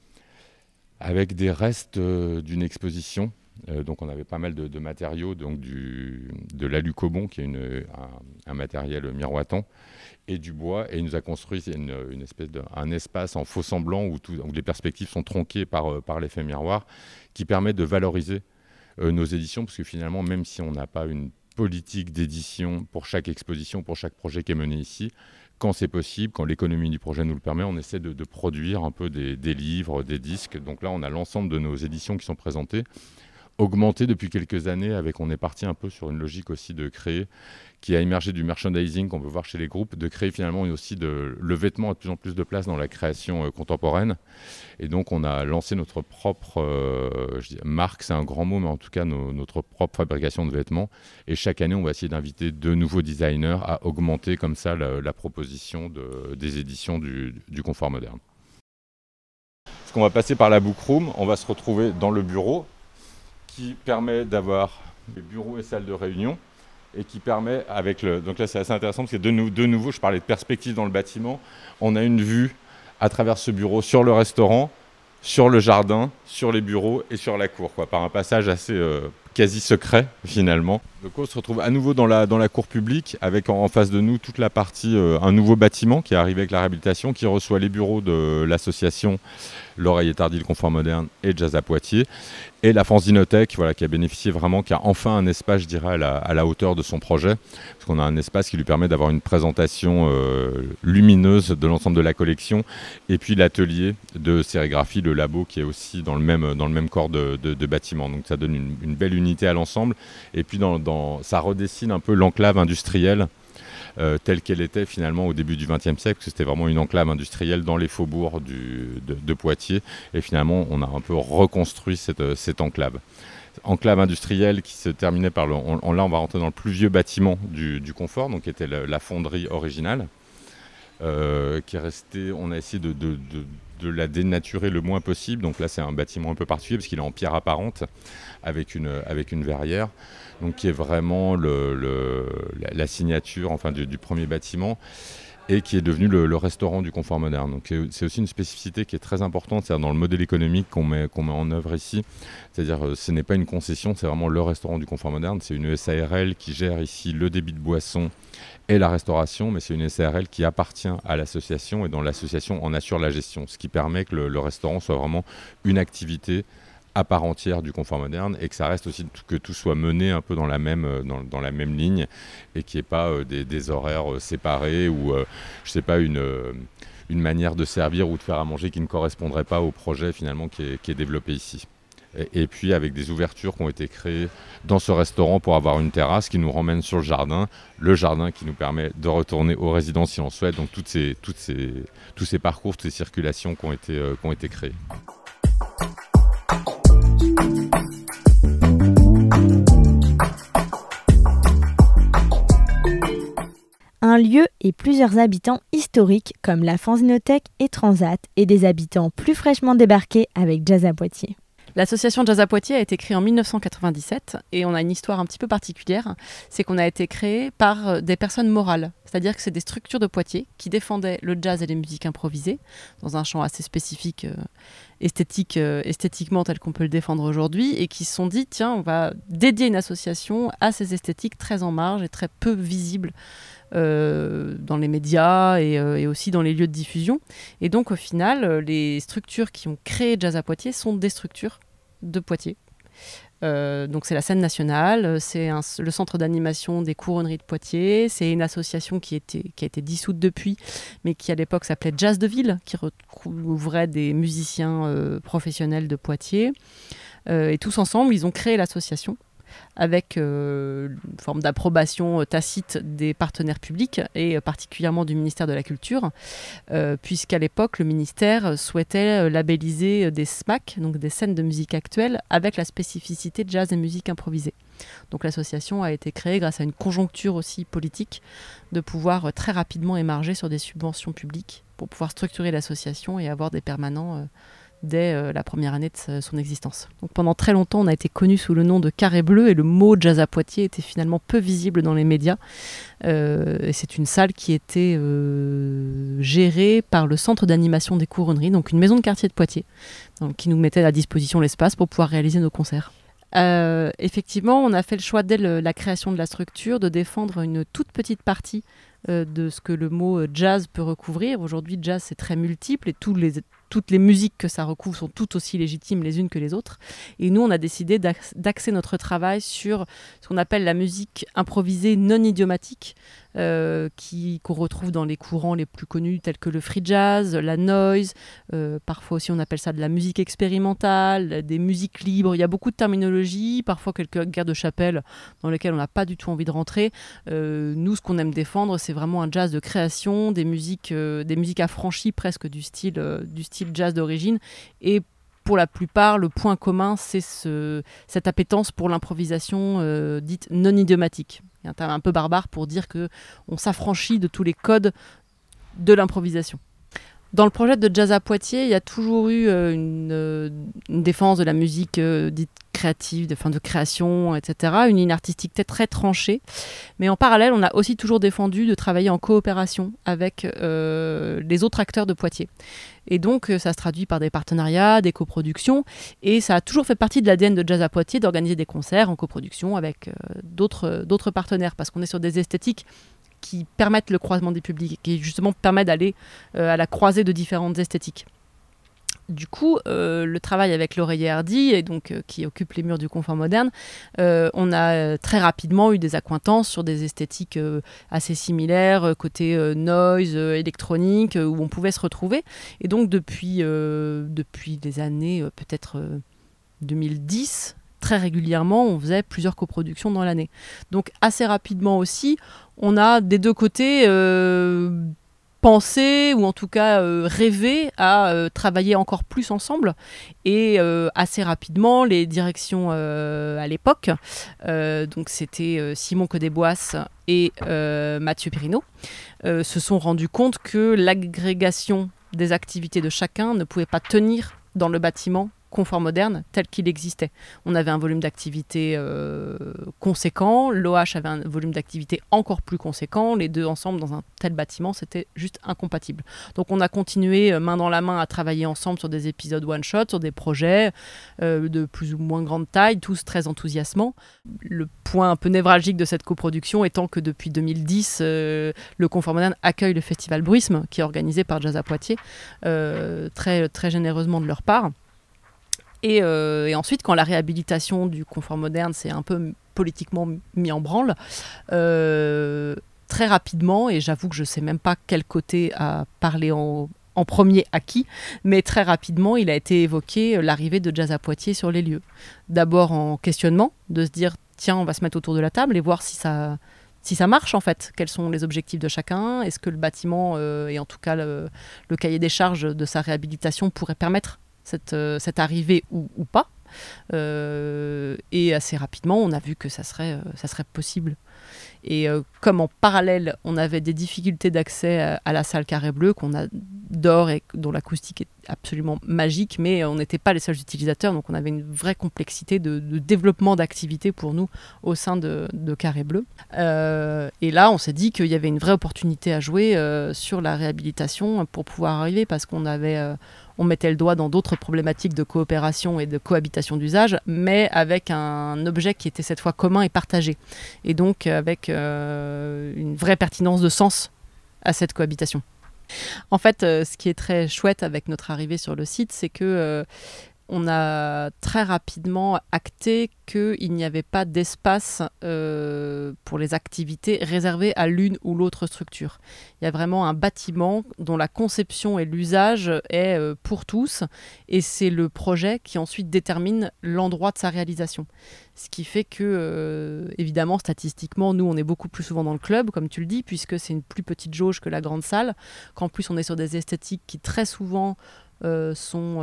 avec des restes euh, d'une exposition. Euh, donc on avait pas mal de, matériaux, donc de l'alucobon, qui est un, matériel miroitant, et du bois. Et il nous a construit une, espèce un espace en faux semblant où, les perspectives sont tronquées par, euh, par l'effet miroir, qui permet de valoriser nos éditions, parce que finalement, même si on n'a pas une politique d'édition pour chaque exposition, pour chaque projet qui est mené ici, quand c'est possible, quand l'économie du projet nous le permet, on essaie de, produire un peu des, livres, des disques. Donc là, on a l'ensemble de nos éditions qui sont présentées, augmentées depuis quelques années. Avec, on est parti un peu sur une logique aussi de créer qui a émergé du merchandising qu'on peut voir chez les groupes, de créer finalement aussi de, le vêtement a de plus en plus de place dans la création euh, contemporaine. Et donc on a lancé notre propre euh, marque, c'est un grand mot, mais en tout cas notre propre fabrication de vêtements. Et chaque année, on va essayer d'inviter de nouveaux designers à augmenter comme ça la, proposition de, des éditions du, confort moderne. Parce qu'on va passer par la book room, on va se retrouver dans le bureau qui permet d'avoir les bureaux et salles de réunion et qui permet avec le... Donc là c'est assez intéressant parce que de, nouveau, je parlais de perspective dans le bâtiment, on a une vue à travers ce bureau sur le restaurant, sur le jardin, sur les bureaux et sur la cour, quoi, par un passage assez euh, quasi secret finalement. Donc on se retrouve à nouveau dans la, dans la cour publique avec en, face de nous toute la partie, euh, un nouveau bâtiment qui est arrivé avec la réhabilitation, qui reçoit les bureaux de l'association L'Oreille est le confort moderne et Jazz à Poitiers. Et la France Dinothèque, voilà, qui a bénéficié vraiment, qui a enfin un espace, je dirais, à la, hauteur de son projet. Parce qu'on a un espace qui lui permet d'avoir une présentation euh, lumineuse de l'ensemble de la collection. Et puis l'atelier de sérigraphie, le labo, qui est aussi dans le même, dans le même corps de, bâtiment. Donc ça donne une, belle unité à l'ensemble. Et puis dans, ça redessine un peu l'enclave industrielle euh, telle qu'elle était finalement au début du XXe siècle, c'était vraiment une enclave industrielle dans les faubourgs de, Poitiers. Et finalement, on a un peu reconstruit cette, euh, enclave enclave industrielle qui se terminait par le. Là, on va rentrer dans le plus vieux bâtiment du, confort, donc qui était la fonderie originale, euh, qui est resté. On a essayé de, de, la dénaturer le moins possible. Donc là, c'est un bâtiment un peu particulier parce qu'il est en pierre apparente avec une, avec une verrière donc qui est vraiment la, signature enfin, du, premier bâtiment et qui est devenu le, restaurant du confort moderne. Donc c'est aussi une spécificité qui est très importante, c'est dans le modèle économique qu'on met, qu'on met en œuvre ici. C'est-à-dire euh, ce n'est pas une concession, c'est vraiment le restaurant du confort moderne. C'est une SARL qui gère ici le débit de boissons et la restauration, mais c'est une SARL qui appartient à l'association et dont l'association en assure la gestion, ce qui permet que le restaurant soit vraiment une activité à part entière du confort moderne et que ça reste aussi que tout soit mené un peu dans la même, dans, dans la même ligne et qu'il n'y ait pas des, des, horaires séparés ou, je sais pas, une une manière de servir ou de faire à manger qui ne correspondrait pas au projet finalement qui est, développé ici. Et, puis avec des ouvertures qui ont été créées dans ce restaurant pour avoir une terrasse qui nous ramène sur le jardin, le jardin qui nous permet de retourner aux résidences si on souhaite, donc toutes ces, toutes ces, tous ces parcours, toutes ces circulations qui ont été, euh, qui ont été créées. Un lieu et plusieurs habitants historiques comme la Fanzinothèque et Transat et des habitants plus fraîchement débarqués avec Jazz à Poitiers. L'association Jazz à Poitiers a été créée en 1997 et on a une histoire un petit peu particulière. C'est qu'on a été créé par euh, des personnes morales, c'est-à-dire que c'est des structures de Poitiers qui défendaient le jazz et les musiques improvisées dans un champ assez spécifique, euh, esthétique, euh, esthétiquement tel qu'on peut le défendre aujourd'hui, et qui se sont dit tiens, on va dédier une association à ces esthétiques très en marge et très peu visibles dans les médias et, aussi dans les lieux de diffusion. Et donc au final, les structures qui ont créé Jazz à Poitiers sont des structures de Poitiers. donc c'est la scène nationale, c'est le centre d'animation des couronneries de Poitiers, c'est une association qui, était, qui a été dissoute depuis, mais qui à l'époque s'appelait Jazz de Ville, qui recouvrait des musiciens professionnels de Poitiers. et tous ensemble, ils ont créé l'association avec euh, une forme d'approbation euh, tacite des partenaires publics et euh, particulièrement du ministère de la Culture, puisqu'à l'époque, le ministère souhaitait labelliser des SMAC, donc des scènes de musique actuelle, avec la spécificité jazz et musique improvisée. Donc l'association a été créée grâce à une conjoncture aussi politique de pouvoir très rapidement émarger sur des subventions publiques pour pouvoir structurer l'association et avoir des permanents dès euh, la première année de son existence. Donc pendant très longtemps, on a été connu sous le nom de Carré Bleu et le mot jazz à Poitiers était finalement peu visible dans les médias. Euh, et c'est une salle qui était euh, gérée par le centre d'animation des couronneries, donc une maison de quartier de Poitiers, donc, qui nous mettait à disposition l'espace pour pouvoir réaliser nos concerts. effectivement, on a fait le choix dès la création de la structure de défendre une toute petite partie de ce que le mot jazz peut recouvrir. Aujourd'hui, jazz, c'est très multiple et tous les, toutes les musiques que ça recouvre sont toutes aussi légitimes les unes que les autres. Et nous, on a décidé d'axer notre travail sur ce qu'on appelle la musique improvisée non idiomatique, euh, qui qu'on retrouve dans les courants les plus connus tels que le free jazz, la noise, euh, parfois aussi on appelle ça de la musique expérimentale, des musiques libres. Il y a beaucoup de terminologie, parfois quelques guerres de chapelle dans lesquelles on n'a pas du tout envie de rentrer. Euh, nous, ce qu'on aime défendre, c'est vraiment un jazz de création, des musiques, des musiques affranchies presque du style, du style jazz d'origine et pour la plupart, le point commun, c'est ce, cette appétence pour l'improvisation dite non idiomatique un terme un peu barbare pour dire que on s'affranchit de tous les codes de l'improvisation. Dans le projet de Jazz à Poitiers, il y a toujours eu euh, euh, une, défense de la musique euh, dite créative, de, de création, etc. Une ligne artistique très tranchée. Mais en parallèle, on a aussi toujours défendu de travailler en coopération avec les autres acteurs de Poitiers. Et donc, ça se traduit par des partenariats, des coproductions. Et ça a toujours fait partie de l'ADN de Jazz à Poitiers d'organiser des concerts en coproduction avec d'autres partenaires, parce qu'on est sur des esthétiques qui permettent le croisement des publics, qui justement permettent d'aller euh, à la croisée de différentes esthétiques. Du coup, euh, le travail avec l'oreiller Hardy, et donc, euh, qui occupe les murs du confort moderne, on a très rapidement eu des accointances sur des esthétiques assez similaires, côté noise, électronique, où on pouvait se retrouver. Et donc, depuis, depuis des années, peut-être 2010, très régulièrement, on faisait plusieurs coproductions dans l'année. Donc assez rapidement aussi, on a des deux côtés euh, pensé ou en tout cas euh, rêvé à euh, travailler encore plus ensemble et assez rapidement les directions à l'époque donc c'était Simon Codéboisse et Mathieu Pirino se sont rendus compte que l'agrégation des activités de chacun ne pouvait pas tenir dans le bâtiment confort moderne tel qu'il existait. On avait un volume d'activité euh, conséquent, l'OH avait un volume d'activité encore plus conséquent, les deux ensemble dans un tel bâtiment, c'était juste incompatible. Donc on a continué euh, main dans la main à travailler ensemble sur des épisodes one-shot, sur des projets euh, de plus ou moins grande taille, tous très enthousiasmants. Le point un peu névralgique de cette coproduction étant que depuis 2010, le Confort Moderne accueille le festival Bruisme, qui est organisé par Jazz à Poitiers, très, très généreusement de leur part. Et, et, ensuite, quand la réhabilitation du confort moderne s'est un peu politiquement mis en branle, très rapidement, et j'avoue que je ne sais même pas quel côté a parlé en, premier à qui, mais très rapidement, il a été évoqué l'arrivée de Jazz à Poitiers sur les lieux. D'abord en questionnement, de se dire tiens, on va se mettre autour de la table et voir si ça, si ça marche en fait. Quels sont les objectifs de chacun? Est-ce que le bâtiment euh, et en tout cas le, cahier des charges de sa réhabilitation pourrait permettre cette, euh, cette arrivée ou, pas euh, Et assez rapidement, on a vu que ça serait, ça serait possible. Et comme en parallèle, on avait des difficultés d'accès à, la salle Carré Bleu qu'on adore et dont l'acoustique est absolument magique, mais on n'était pas les seuls utilisateurs, donc on avait une vraie complexité de, développement d'activité pour nous au sein de, Carré Bleu. Euh, et là, on s'est dit qu'il y avait une vraie opportunité à jouer euh, sur la réhabilitation pour pouvoir arriver, parce qu'on avait, euh, on mettait le doigt dans d'autres problématiques de coopération et de cohabitation d'usage, mais avec un objet qui était cette fois commun et partagé, et donc avec une vraie pertinence de sens à cette cohabitation. En fait, euh, ce qui est très chouette avec notre arrivée sur le site, c'est que euh, on a très rapidement acté qu'il n'y avait pas d'espace euh, pour les activités réservées à l'une ou l'autre structure. Il y a vraiment un bâtiment dont la conception et l'usage est euh, pour tous, et c'est le projet qui ensuite détermine l'endroit de sa réalisation. Ce qui fait que, euh, évidemment, statistiquement, nous, on est beaucoup plus souvent dans le club, comme tu le dis, puisque c'est une plus petite jauge que la grande salle, qu'en plus on est sur des esthétiques qui très souvent sont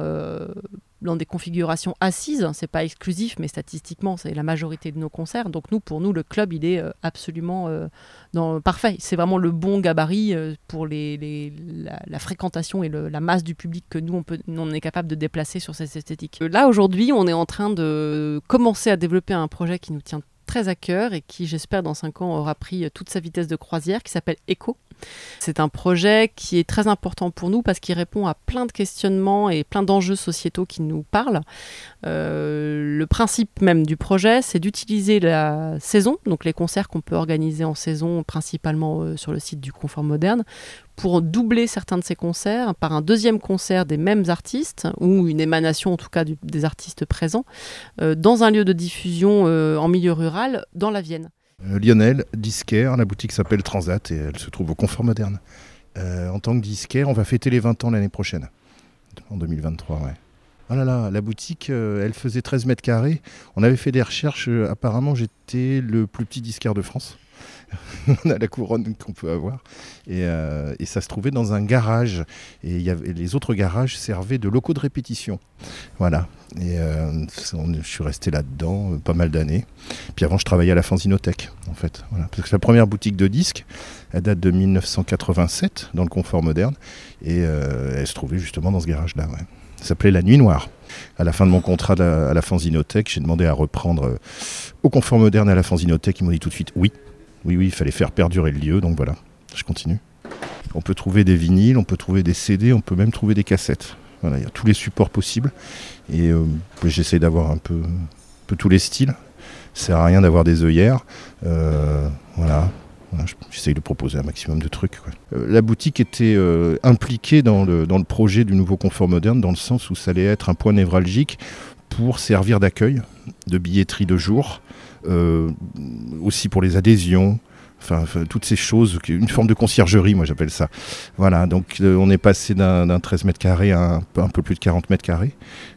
dans des configurations assises. C'est pas exclusif, mais statistiquement, c'est la majorité de nos concerts. Donc nous, pour nous, le club, il est euh, absolument euh, dans, parfait. C'est vraiment le bon gabarit euh, pour les, la, fréquentation et la masse du public que nous, on, peut, on est capable de déplacer sur ces esthétiques. Là, aujourd'hui, on est en train de commencer à développer un projet qui nous tient très à cœur et qui, j'espère, dans cinq ans, aura pris toute sa vitesse de croisière, qui s'appelle Echo. C'est un projet qui est très important pour nous parce qu'il répond à plein de questionnements et plein d'enjeux sociétaux qui nous parlent. Euh, le principe même du projet, c'est d'utiliser la saison, donc les concerts qu'on peut organiser en saison, principalement euh, sur le site du Confort Moderne, pour doubler certains de ces concerts par un deuxième concert des mêmes artistes, ou une émanation en tout cas des artistes présents, euh, dans un lieu de diffusion en milieu rural, dans la Vienne. Euh, Lionel, disquaire, la boutique s'appelle Transat et elle se trouve au Confort Moderne. Euh, en tant que disquaire, on va fêter les 20 ans l'année prochaine, en 2023, ouais. Oh là là, la boutique, euh, elle faisait 13 mètres carrés. On avait fait des recherches. apparemment, j'étais le plus petit disquaire de France. (laughs) on a la couronne qu'on peut avoir. Et, ça se trouvait dans un garage. Et, y avait, les autres garages servaient de locaux de répétition. Voilà. Et euh, je suis resté là-dedans euh, pas mal d'années. Puis avant, je travaillais à la Fanzinothèque, en fait. Parce que la première boutique de disques, elle date de 1987, dans le confort moderne. Et euh, elle se trouvait justement dans ce garage-là. Ça s'appelait La Nuit Noire. À la fin de mon contrat à la Fanzinothèque, j'ai demandé à reprendre au confort moderne à la Fanzinothèque. Ils m'ont dit tout de suite oui. Oui, oui, il fallait faire perdurer le lieu. Donc voilà, je continue. On peut trouver des vinyles, on peut trouver des CD, on peut même trouver des cassettes. Voilà, il y a tous les supports possibles. Et euh, j'essaie d'avoir un peu, tous les styles. Ça sert à rien d'avoir des œillères. Euh, voilà. J'essaye de proposer un maximum de trucs. Euh, la boutique était impliquée dans le, dans le projet du nouveau confort moderne, dans le sens où ça allait être un point névralgique pour servir d'accueil, de billetterie de jour, aussi pour les adhésions, Enfin, toutes ces choses, une forme de conciergerie, moi j'appelle ça. Voilà, donc euh, on est passé d'un 13 mètres carrés à un, peu plus de 40 mètres carrés,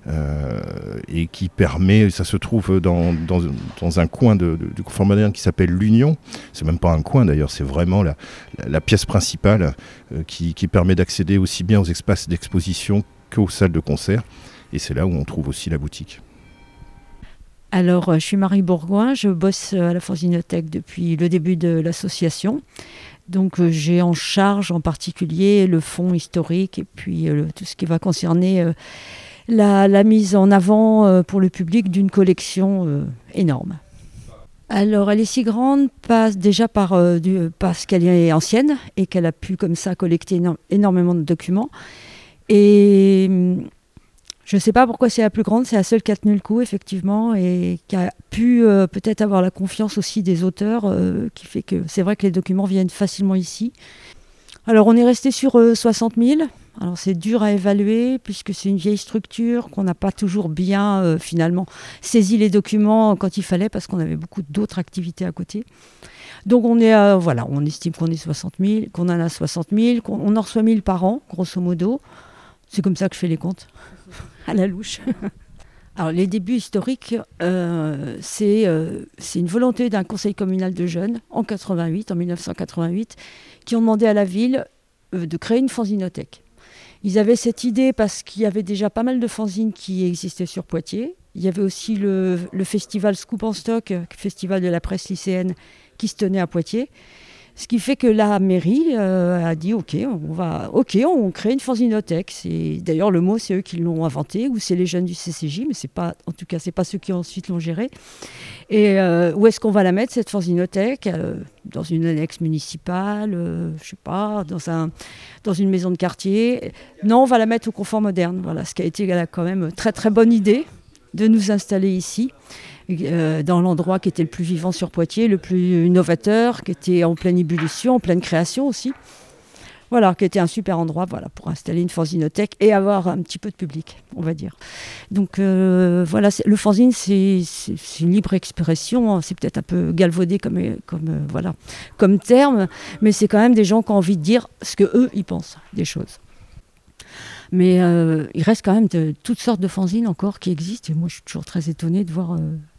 euh, et qui permet, ça se trouve dans, dans, un coin du confort moderne qui s'appelle l'Union. C'est même pas un coin d'ailleurs, c'est vraiment la, pièce principale euh, qui, qui permet d'accéder aussi bien aux espaces d'exposition qu'aux salles de concert. Et c'est là où on trouve aussi la boutique. Alors, euh, je suis Marie Bourgoin, je bosse euh, à la Fanzinothèque depuis le début de l'association. Donc, euh, j'ai en charge en particulier le fonds historique et puis tout ce qui va concerner la, mise en avant pour le public d'une collection énorme. Alors, elle est si grande passe déjà par, parce qu'elle est ancienne et qu'elle a pu comme ça collecter énormément de documents. Et hum, je ne sais pas pourquoi c'est la plus grande, c'est la seule qui a tenu le coup, effectivement, et qui a pu euh, peut-être avoir la confiance aussi des auteurs, euh, qui fait que c'est vrai que les documents viennent facilement ici. Alors, on est resté sur 60 euh, 000, Alors c'est dur à évaluer puisque c'est une vieille structure, qu'on n'a pas toujours bien finalement saisi les documents quand il fallait parce qu'on avait beaucoup d'autres activités à côté. Donc on est voilà, on estime qu'on est 60 000, qu'on en a 60 000, qu'on en reçoit 1000 par an, grosso modo. C'est comme ça que je fais les comptes, à la louche. (laughs) Alors les débuts historiques, euh, euh, c'est une volonté d'un conseil communal de jeunes en 88, en 1988, qui ont demandé à la ville euh, de créer une fanzinothèque. Ils avaient cette idée parce qu'il y avait déjà pas mal de fanzines qui existaient sur Poitiers. Il y avait aussi le, le festival Scoop en Stock, festival de la presse lycéenne, qui se tenait à Poitiers. Ce qui fait que la mairie euh, a dit ok, on va, ok, on crée une fanzinothèque. C'est d'ailleurs le mot, c'est eux qui l'ont inventé ou c'est les jeunes du CCJ, mais c'est pas, en tout cas, c'est pas ceux qui ensuite l'ont géré. Et euh, où est-ce qu'on va la mettre cette fanzinothèque euh, Dans une annexe municipale, je sais pas, dans un, dans une maison de quartier? Non, on va la mettre au confort moderne. Voilà, ce qui a été quand même très très bonne idée de nous installer ici. Euh, dans l'endroit qui était le plus vivant sur Poitiers, le plus innovateur, qui était en pleine ébullition, en pleine création aussi. Voilà, qui était un super endroit voilà, pour installer une fanzinothèque et avoir un petit peu de public, on va dire. Donc euh, voilà, le fanzine, c'est une libre expression, hein. c'est peut-être un peu galvaudé comme, comme, euh, voilà, comme terme, mais c'est quand même des gens qui ont envie de dire ce que eux ils pensent des choses. Mais il reste quand même toutes sortes de fanzines encore qui existent, et moi je suis toujours très étonnée de voir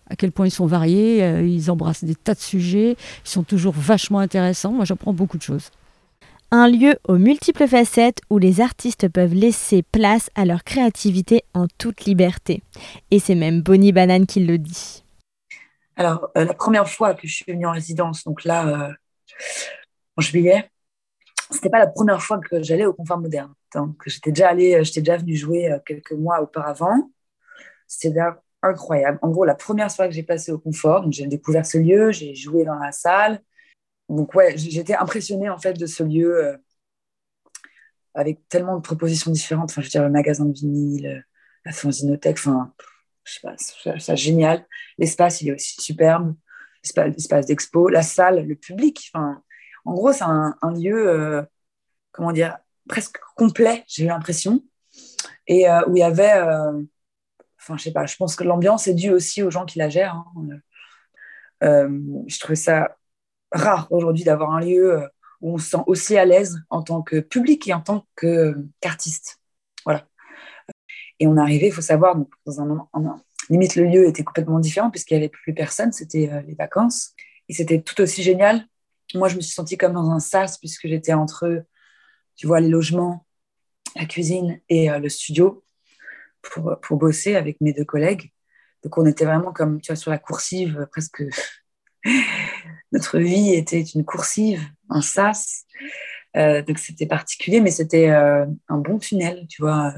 à quel point ils sont variés, euh, ils embrassent des tas de sujets, ils sont toujours vachement intéressants. Moi, j'apprends beaucoup de choses. Un lieu aux multiples facettes où les artistes peuvent laisser place à leur créativité en toute liberté. Et c'est même Bonnie Banane qui le dit. Alors, euh, la première fois que je suis venue en résidence, donc là, euh, en juillet, c'était pas la première fois que j'allais au Confort Moderne. Donc, j'étais déjà allée, j'étais déjà venue jouer quelques mois auparavant. C'était incroyable. En gros, la première soirée que j'ai passée au confort, j'ai découvert ce lieu, j'ai joué dans la salle. Donc ouais, j'étais impressionnée en fait de ce lieu euh, avec tellement de propositions différentes. Enfin, je veux dire, le magasin de vinyle, la fanzinothèque, enfin, je sais pas, c'est génial. L'espace, il est aussi superbe. L'espace d'expo, la salle, le public. En gros, c'est un, lieu, euh, comment dire, presque complet, j'ai eu l'impression. Et euh, où il y avait Enfin, je sais pas, je pense que l'ambiance est due aussi aux gens qui la gèrent. Hein. Euh, je trouvais ça rare aujourd'hui d'avoir un lieu euh, où on se sent aussi à l'aise en tant que public et en tant qu'artiste. voilà. Et on est arrivé, il faut savoir, dans un moment, limite le lieu était complètement différent puisqu'il n'y avait plus personne, c'était euh, les vacances. Et c'était tout aussi génial. Moi, je me suis sentie comme dans un sas puisque j'étais entre, tu vois, les logements, la cuisine et le studio pour, bosser avec mes deux collègues. Donc on était vraiment comme, tu vois, sur la coursive, presque. (laughs) Notre vie était une coursive, un sas. Euh, donc c'était particulier, mais c'était euh, un bon tunnel, tu vois,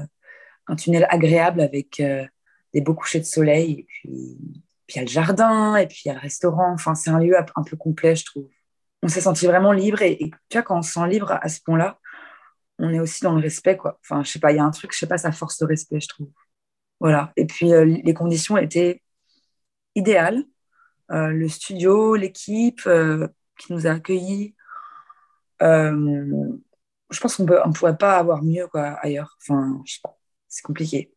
un tunnel agréable avec euh, des beaux couchers de soleil. Et puis, puis il y a le jardin, et puis il y a le restaurant. Enfin, c'est un lieu un peu complet, je trouve. On s'est senti vraiment libre. Et, et, tu vois, quand on se sent libre à ce point-là, on est aussi dans le respect, quoi. Enfin, je sais pas, il y a un truc, je sais pas, ça force le respect, je trouve. Voilà. Et puis, euh, les conditions étaient idéales. Euh, le studio, l'équipe euh, qui nous a accueillis, je pense qu'on ne pourrait pas avoir mieux quoi, ailleurs. Enfin, c'est compliqué.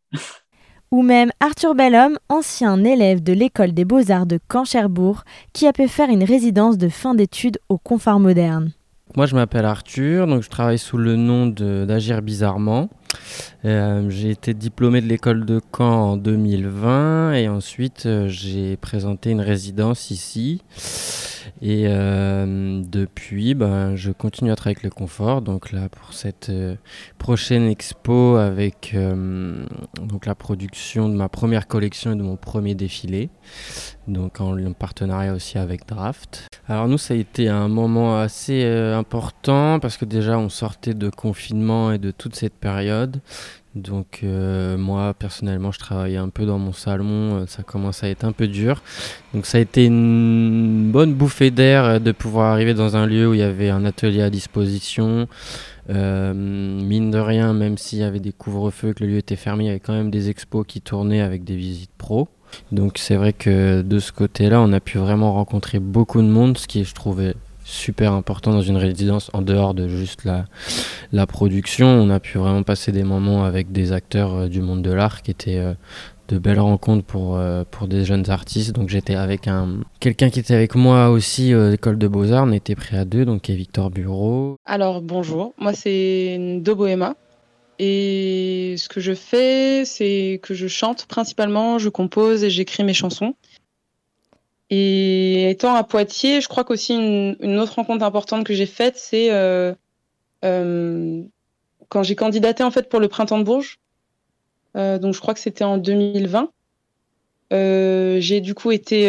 Ou même Arthur Bellhomme, ancien élève de l'école des beaux-arts de Caen-Cherbourg, qui a pu faire une résidence de fin d'études au confort moderne. Moi, je m'appelle Arthur, donc je travaille sous le nom d'Agir Bizarrement. Euh, j'ai été diplômé de l'école de Caen en 2020 et ensuite euh, j'ai présenté une résidence ici. Et euh, depuis, ben, je continue à travailler avec le confort. Donc là, pour cette prochaine expo avec donc la production de ma première collection et de mon premier défilé. Donc en, en partenariat aussi avec Draft. Alors nous, ça a été un moment assez important parce que déjà, on sortait de confinement et de toute cette période. Donc euh, moi personnellement je travaillais un peu dans mon salon, euh, ça commence à être un peu dur. Donc ça a été une bonne bouffée d'air euh, de pouvoir arriver dans un lieu où il y avait un atelier à disposition. mine de rien, même s'il y avait des couvre-feux, que le lieu était fermé, il y avait quand même des expos qui tournaient avec des visites pro. Donc c'est vrai que de ce côté-là, on a pu vraiment rencontrer beaucoup de monde, ce qui je trouvais super important dans une résidence en dehors de juste la, la production. On a pu vraiment passer des moments avec des acteurs euh, du monde de l'art qui étaient euh, de belles rencontres pour, euh, pour des jeunes artistes. Donc j'étais avec un quelqu'un qui était avec moi aussi à l'école de Beaux-Arts. On était prêts à deux, donc est Victor Bureau. Alors bonjour, moi c'est Do Bohema. Et ce que je fais, c'est que je chante principalement, je compose et j'écris mes chansons. Et étant à Poitiers, je crois qu'aussi une, autre rencontre importante que j'ai faite, c'est euh, euh, quand j'ai candidaté en fait pour le printemps de Bourges. Euh, donc je crois que c'était en 2020. j'ai du coup été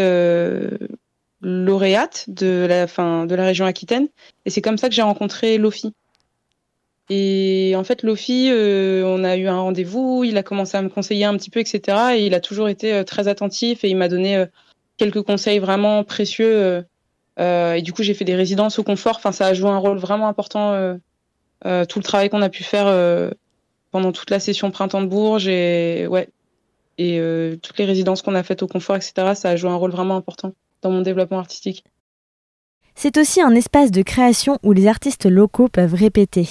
lauréate de la, fin, de la région Aquitaine, et c'est comme ça que j'ai rencontré Lofi. Et en fait, Lofi, on a eu un rendez-vous, il a commencé à me conseiller un petit peu, etc. Et il a toujours été très attentif et il m'a donné quelques conseils vraiment précieux. Euh, euh, et du coup, j'ai fait des résidences au confort. Enfin, ça a joué un rôle vraiment important. Euh, tout le travail qu'on a pu faire pendant toute la session printemps de Bourges et ouais, et toutes les résidences qu'on a faites au confort, etc. Ça a joué un rôle vraiment important dans mon développement artistique. C'est aussi un espace de création où les artistes locaux peuvent répéter.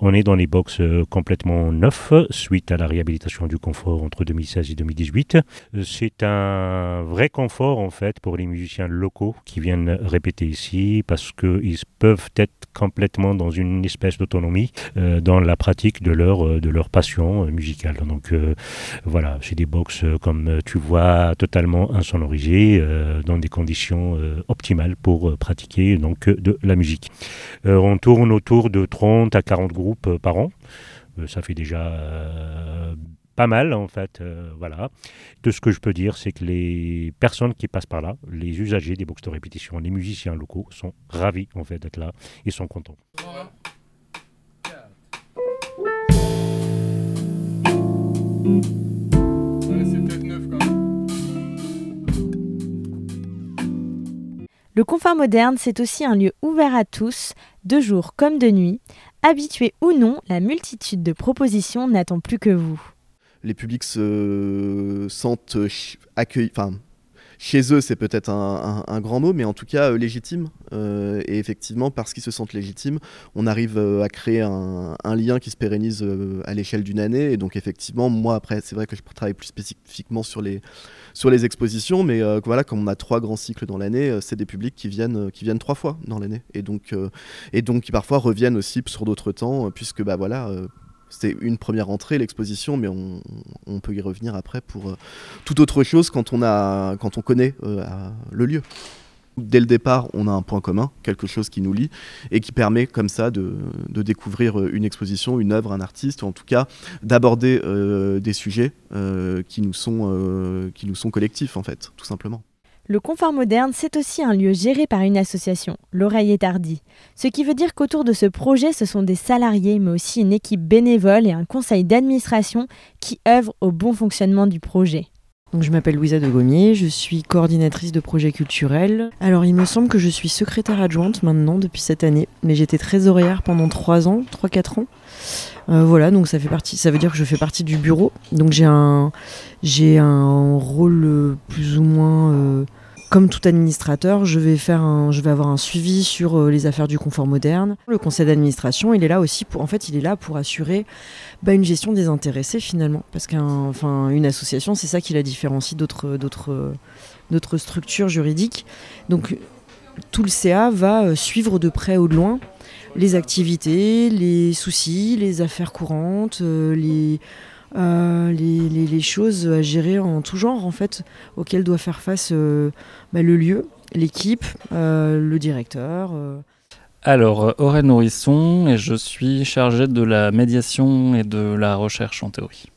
On est dans les box euh, complètement neufs suite à la réhabilitation du confort entre 2016 et 2018. Euh, c'est un vrai confort en fait pour les musiciens locaux qui viennent répéter ici parce qu'ils peuvent être complètement dans une espèce d'autonomie euh, dans la pratique de leur, de leur passion musicale. Donc voilà, c'est des box comme tu vois totalement insonorisées dans des conditions optimales pour pratiquer donc de la musique. on tourne autour de 30 à 40 groupes euh, par an. Euh, ça fait déjà euh, pas mal en fait. voilà. Tout ce que je peux dire, c'est que les personnes qui passent par là, les usagers des box de répétition, les musiciens locaux, sont ravis en fait d'être là et sont contents. Le confort moderne, c'est aussi un lieu ouvert à tous, de jour comme de nuit, Habitué ou non, la multitude de propositions n'attend plus que vous. Les publics se sentent accueillis, chez eux, c'est peut-être un, grand mot, mais en tout cas euh, légitime. Euh, et effectivement, parce qu'ils se sentent légitimes, on arrive euh, à créer un, lien qui se pérennise à l'échelle d'une année. Et donc, effectivement, moi, après, c'est vrai que je travaille plus spécifiquement sur les, sur les expositions, mais voilà, comme on a trois grands cycles dans l'année, c'est des publics qui viennent, qui viennent trois fois dans l'année. Et donc, et donc, qui parfois reviennent aussi sur d'autres temps, puisque, bah voilà c'était une première entrée, l'exposition, mais on, peut y revenir après pour euh, toute autre chose quand on, a, quand on connaît euh, le lieu. Dès le départ, on a un point commun, quelque chose qui nous lie et qui permet comme ça de, découvrir une exposition, une œuvre, un artiste, ou en tout cas d'aborder euh, des sujets qui, nous sont, qui nous sont collectifs en fait, tout simplement. Le confort moderne, c'est aussi un lieu géré par une association, l'Oreille est Tardy. Ce qui veut dire qu'autour de ce projet, ce sont des salariés, mais aussi une équipe bénévole et un conseil d'administration qui œuvrent au bon fonctionnement du projet. Je m'appelle Louisa de Gommier, je suis coordinatrice de projets culturels. Alors il me semble que je suis secrétaire adjointe maintenant depuis cette année, mais j'étais trésorière pendant 3 ans, 3-4 ans. Euh, voilà, donc ça fait partie, ça veut dire que je fais partie du bureau. Donc j'ai un, j'ai un rôle euh, plus ou moins euh, comme tout administrateur, je vais, faire un, je vais avoir un suivi sur les affaires du confort moderne. Le conseil d'administration, il est là aussi pour, en fait, il est là pour assurer bah, une gestion des intéressés finalement, parce qu'une association, c'est ça qui la différencie d'autres, d'autres, d'autres structures juridiques. Donc tout le CA va suivre de près ou de loin les activités, les soucis, les affaires courantes, euh, les euh, les, choses à gérer en tout genre, en fait, auxquelles doit faire face euh, bah, le lieu, l'équipe, le directeur. Alors, Aurèle Nourrisson, et je suis chargé de la médiation et de la recherche en théorie.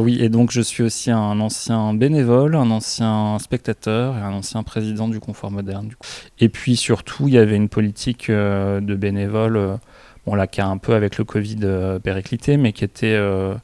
Oui, et donc je suis aussi un ancien bénévole, un ancien spectateur et un ancien président du Confort Moderne. Du coup. Et puis surtout, il y avait une politique de bénévoles bon là qui a un peu avec le Covid euh, périclité, mais qui était, euh,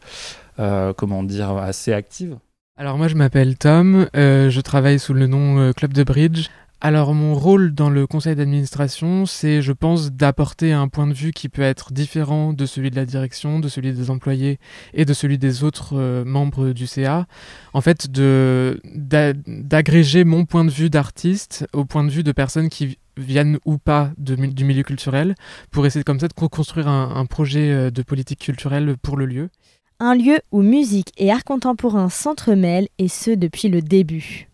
euh, comment dire, assez active. Alors moi je m'appelle Tom, je travaille sous le nom Club de Bridge. Alors mon rôle dans le conseil d'administration, c'est je pense d'apporter un point de vue qui peut être différent de celui de la direction, de celui des employés et de celui des autres membres du CA. En fait, d'agréger mon point de vue d'artiste au point de vue de personnes qui viennent ou pas du milieu culturel, pour essayer comme ça de construire un, un projet de politique culturelle pour le lieu. Un lieu où musique et art contemporain s'entremêlent, et ce depuis le début.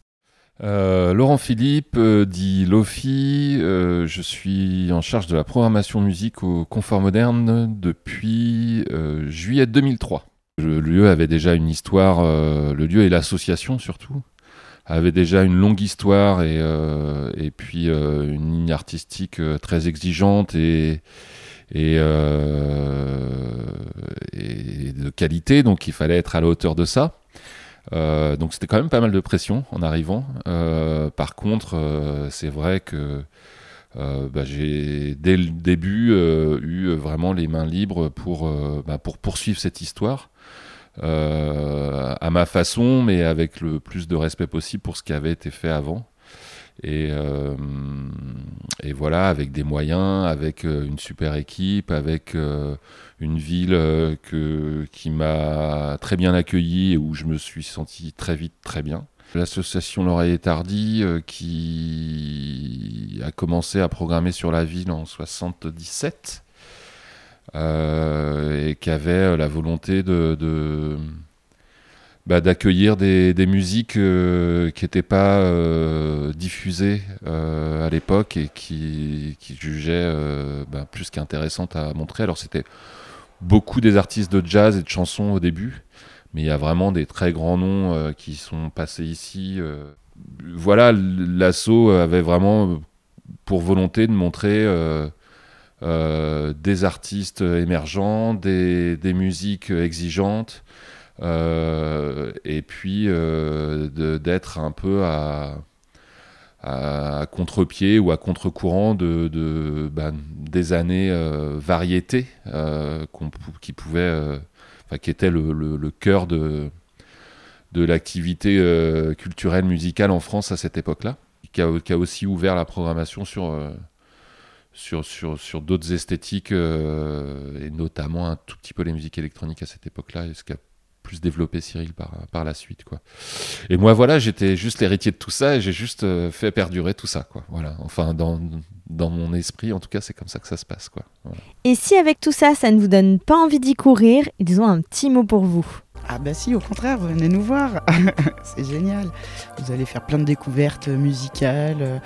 Euh, Laurent Philippe, euh, dit Lofi, euh, je suis en charge de la programmation musique au Confort Moderne depuis juillet 2003. Le lieu avait déjà une histoire, le lieu et l'association surtout, avaient déjà une longue histoire et, puis une ligne artistique très exigeante et de qualité, donc il fallait être à la hauteur de ça. Euh, donc c'était quand même pas mal de pression en arrivant. Euh, par contre, euh, c'est vrai que bah, j'ai dès le début eu vraiment les mains libres pour, bah, pour poursuivre cette histoire. à ma façon, mais avec le plus de respect possible pour ce qui avait été fait avant. Et, et voilà, avec des moyens, avec une super équipe, avec une ville euh, qui m'a très bien accueilli et où je me suis senti très vite très bien. L'association L'Oreille Tardy euh, qui a commencé à programmer sur la ville en 77 euh, et qui avait la volonté de, bah, d'accueillir des, musiques qui n'étaient pas diffusées à l'époque et qui, qui jugeaient bah, plus qu'intéressantes à montrer. Alors c'était beaucoup des artistes de jazz et de chansons au début, mais il y a vraiment des très grands noms euh, qui sont passés ici. Euh. Voilà, l'assaut avait vraiment pour volonté de montrer euh, des artistes émergents, des, des musiques exigeantes, et puis d'être un peu à contre-pied ou à contre-courant de, bah, des années euh, variétés euh, qui pouvaient, euh, qui étaient le, cœur de, de l'activité culturelle musicale en France à cette époque-là, qui a, aussi ouvert la programmation sur, sur, sur, sur d'autres esthétiques et notamment un tout petit peu les musiques électroniques à cette époque-là, ce qui plus développé Cyril par, par la suite quoi. Et moi voilà, j'étais juste l'héritier de tout ça et j'ai juste euh, fait perdurer tout ça quoi. Voilà, enfin dans, dans mon esprit en tout cas, c'est comme ça que ça se passe quoi. Et si avec tout ça, ça ne vous donne pas envie d'y courir, ils ont un petit mot pour vous. Ah bah si, au contraire, venez nous voir. (laughs) c'est génial. Vous allez faire plein de découvertes musicales, euh,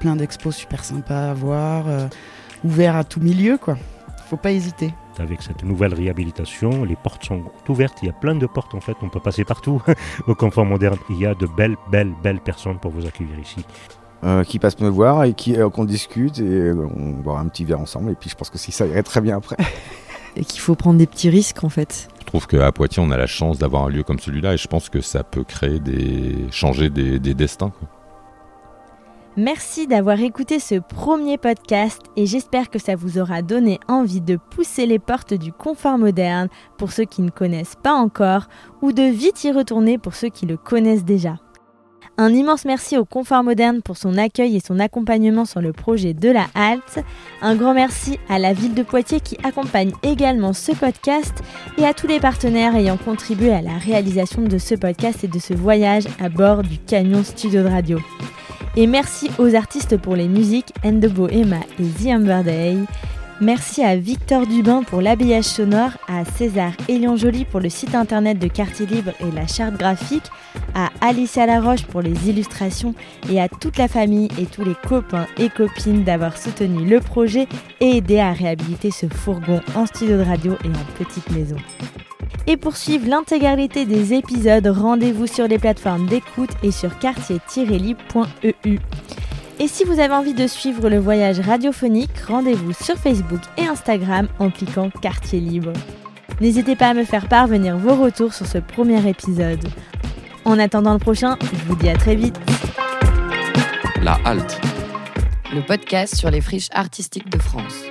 plein d'expos super sympas à voir, euh, ouverts à tout milieu quoi. Faut pas hésiter avec cette nouvelle réhabilitation, les portes sont ouvertes, il y a plein de portes en fait, on peut passer partout (laughs) au confort moderne. Il y a de belles, belles, belles personnes pour vous accueillir ici. Euh, qui passent me voir et qui euh, qu'on discute et euh, on boit un petit verre ensemble et puis je pense que si ça irait très bien après. (laughs) et qu'il faut prendre des petits risques en fait. Je trouve qu'à Poitiers on a la chance d'avoir un lieu comme celui-là et je pense que ça peut créer des changer des, des destins. Merci d'avoir écouté ce premier podcast et j'espère que ça vous aura donné envie de pousser les portes du confort moderne pour ceux qui ne connaissent pas encore ou de vite y retourner pour ceux qui le connaissent déjà. Un immense merci au Confort Moderne pour son accueil et son accompagnement sur le projet de la halte. Un grand merci à la ville de Poitiers qui accompagne également ce podcast et à tous les partenaires ayant contribué à la réalisation de ce podcast et de ce voyage à bord du camion studio de radio. Et merci aux artistes pour les musiques Endebo Emma et The Amber Day. Merci à Victor Dubin pour l'habillage sonore, à César Elion Joly pour le site internet de Quartier Libre et la charte graphique, à Alicia Laroche pour les illustrations et à toute la famille et tous les copains et copines d'avoir soutenu le projet et aidé à réhabiliter ce fourgon en studio de radio et en petite maison. Et pour suivre l'intégralité des épisodes, rendez-vous sur les plateformes d'écoute et sur quartier-libre.eu. Et si vous avez envie de suivre le voyage radiophonique, rendez-vous sur Facebook et Instagram en cliquant Quartier Libre. N'hésitez pas à me faire parvenir vos retours sur ce premier épisode. En attendant le prochain, je vous dis à très vite. La halte. Le podcast sur les friches artistiques de France.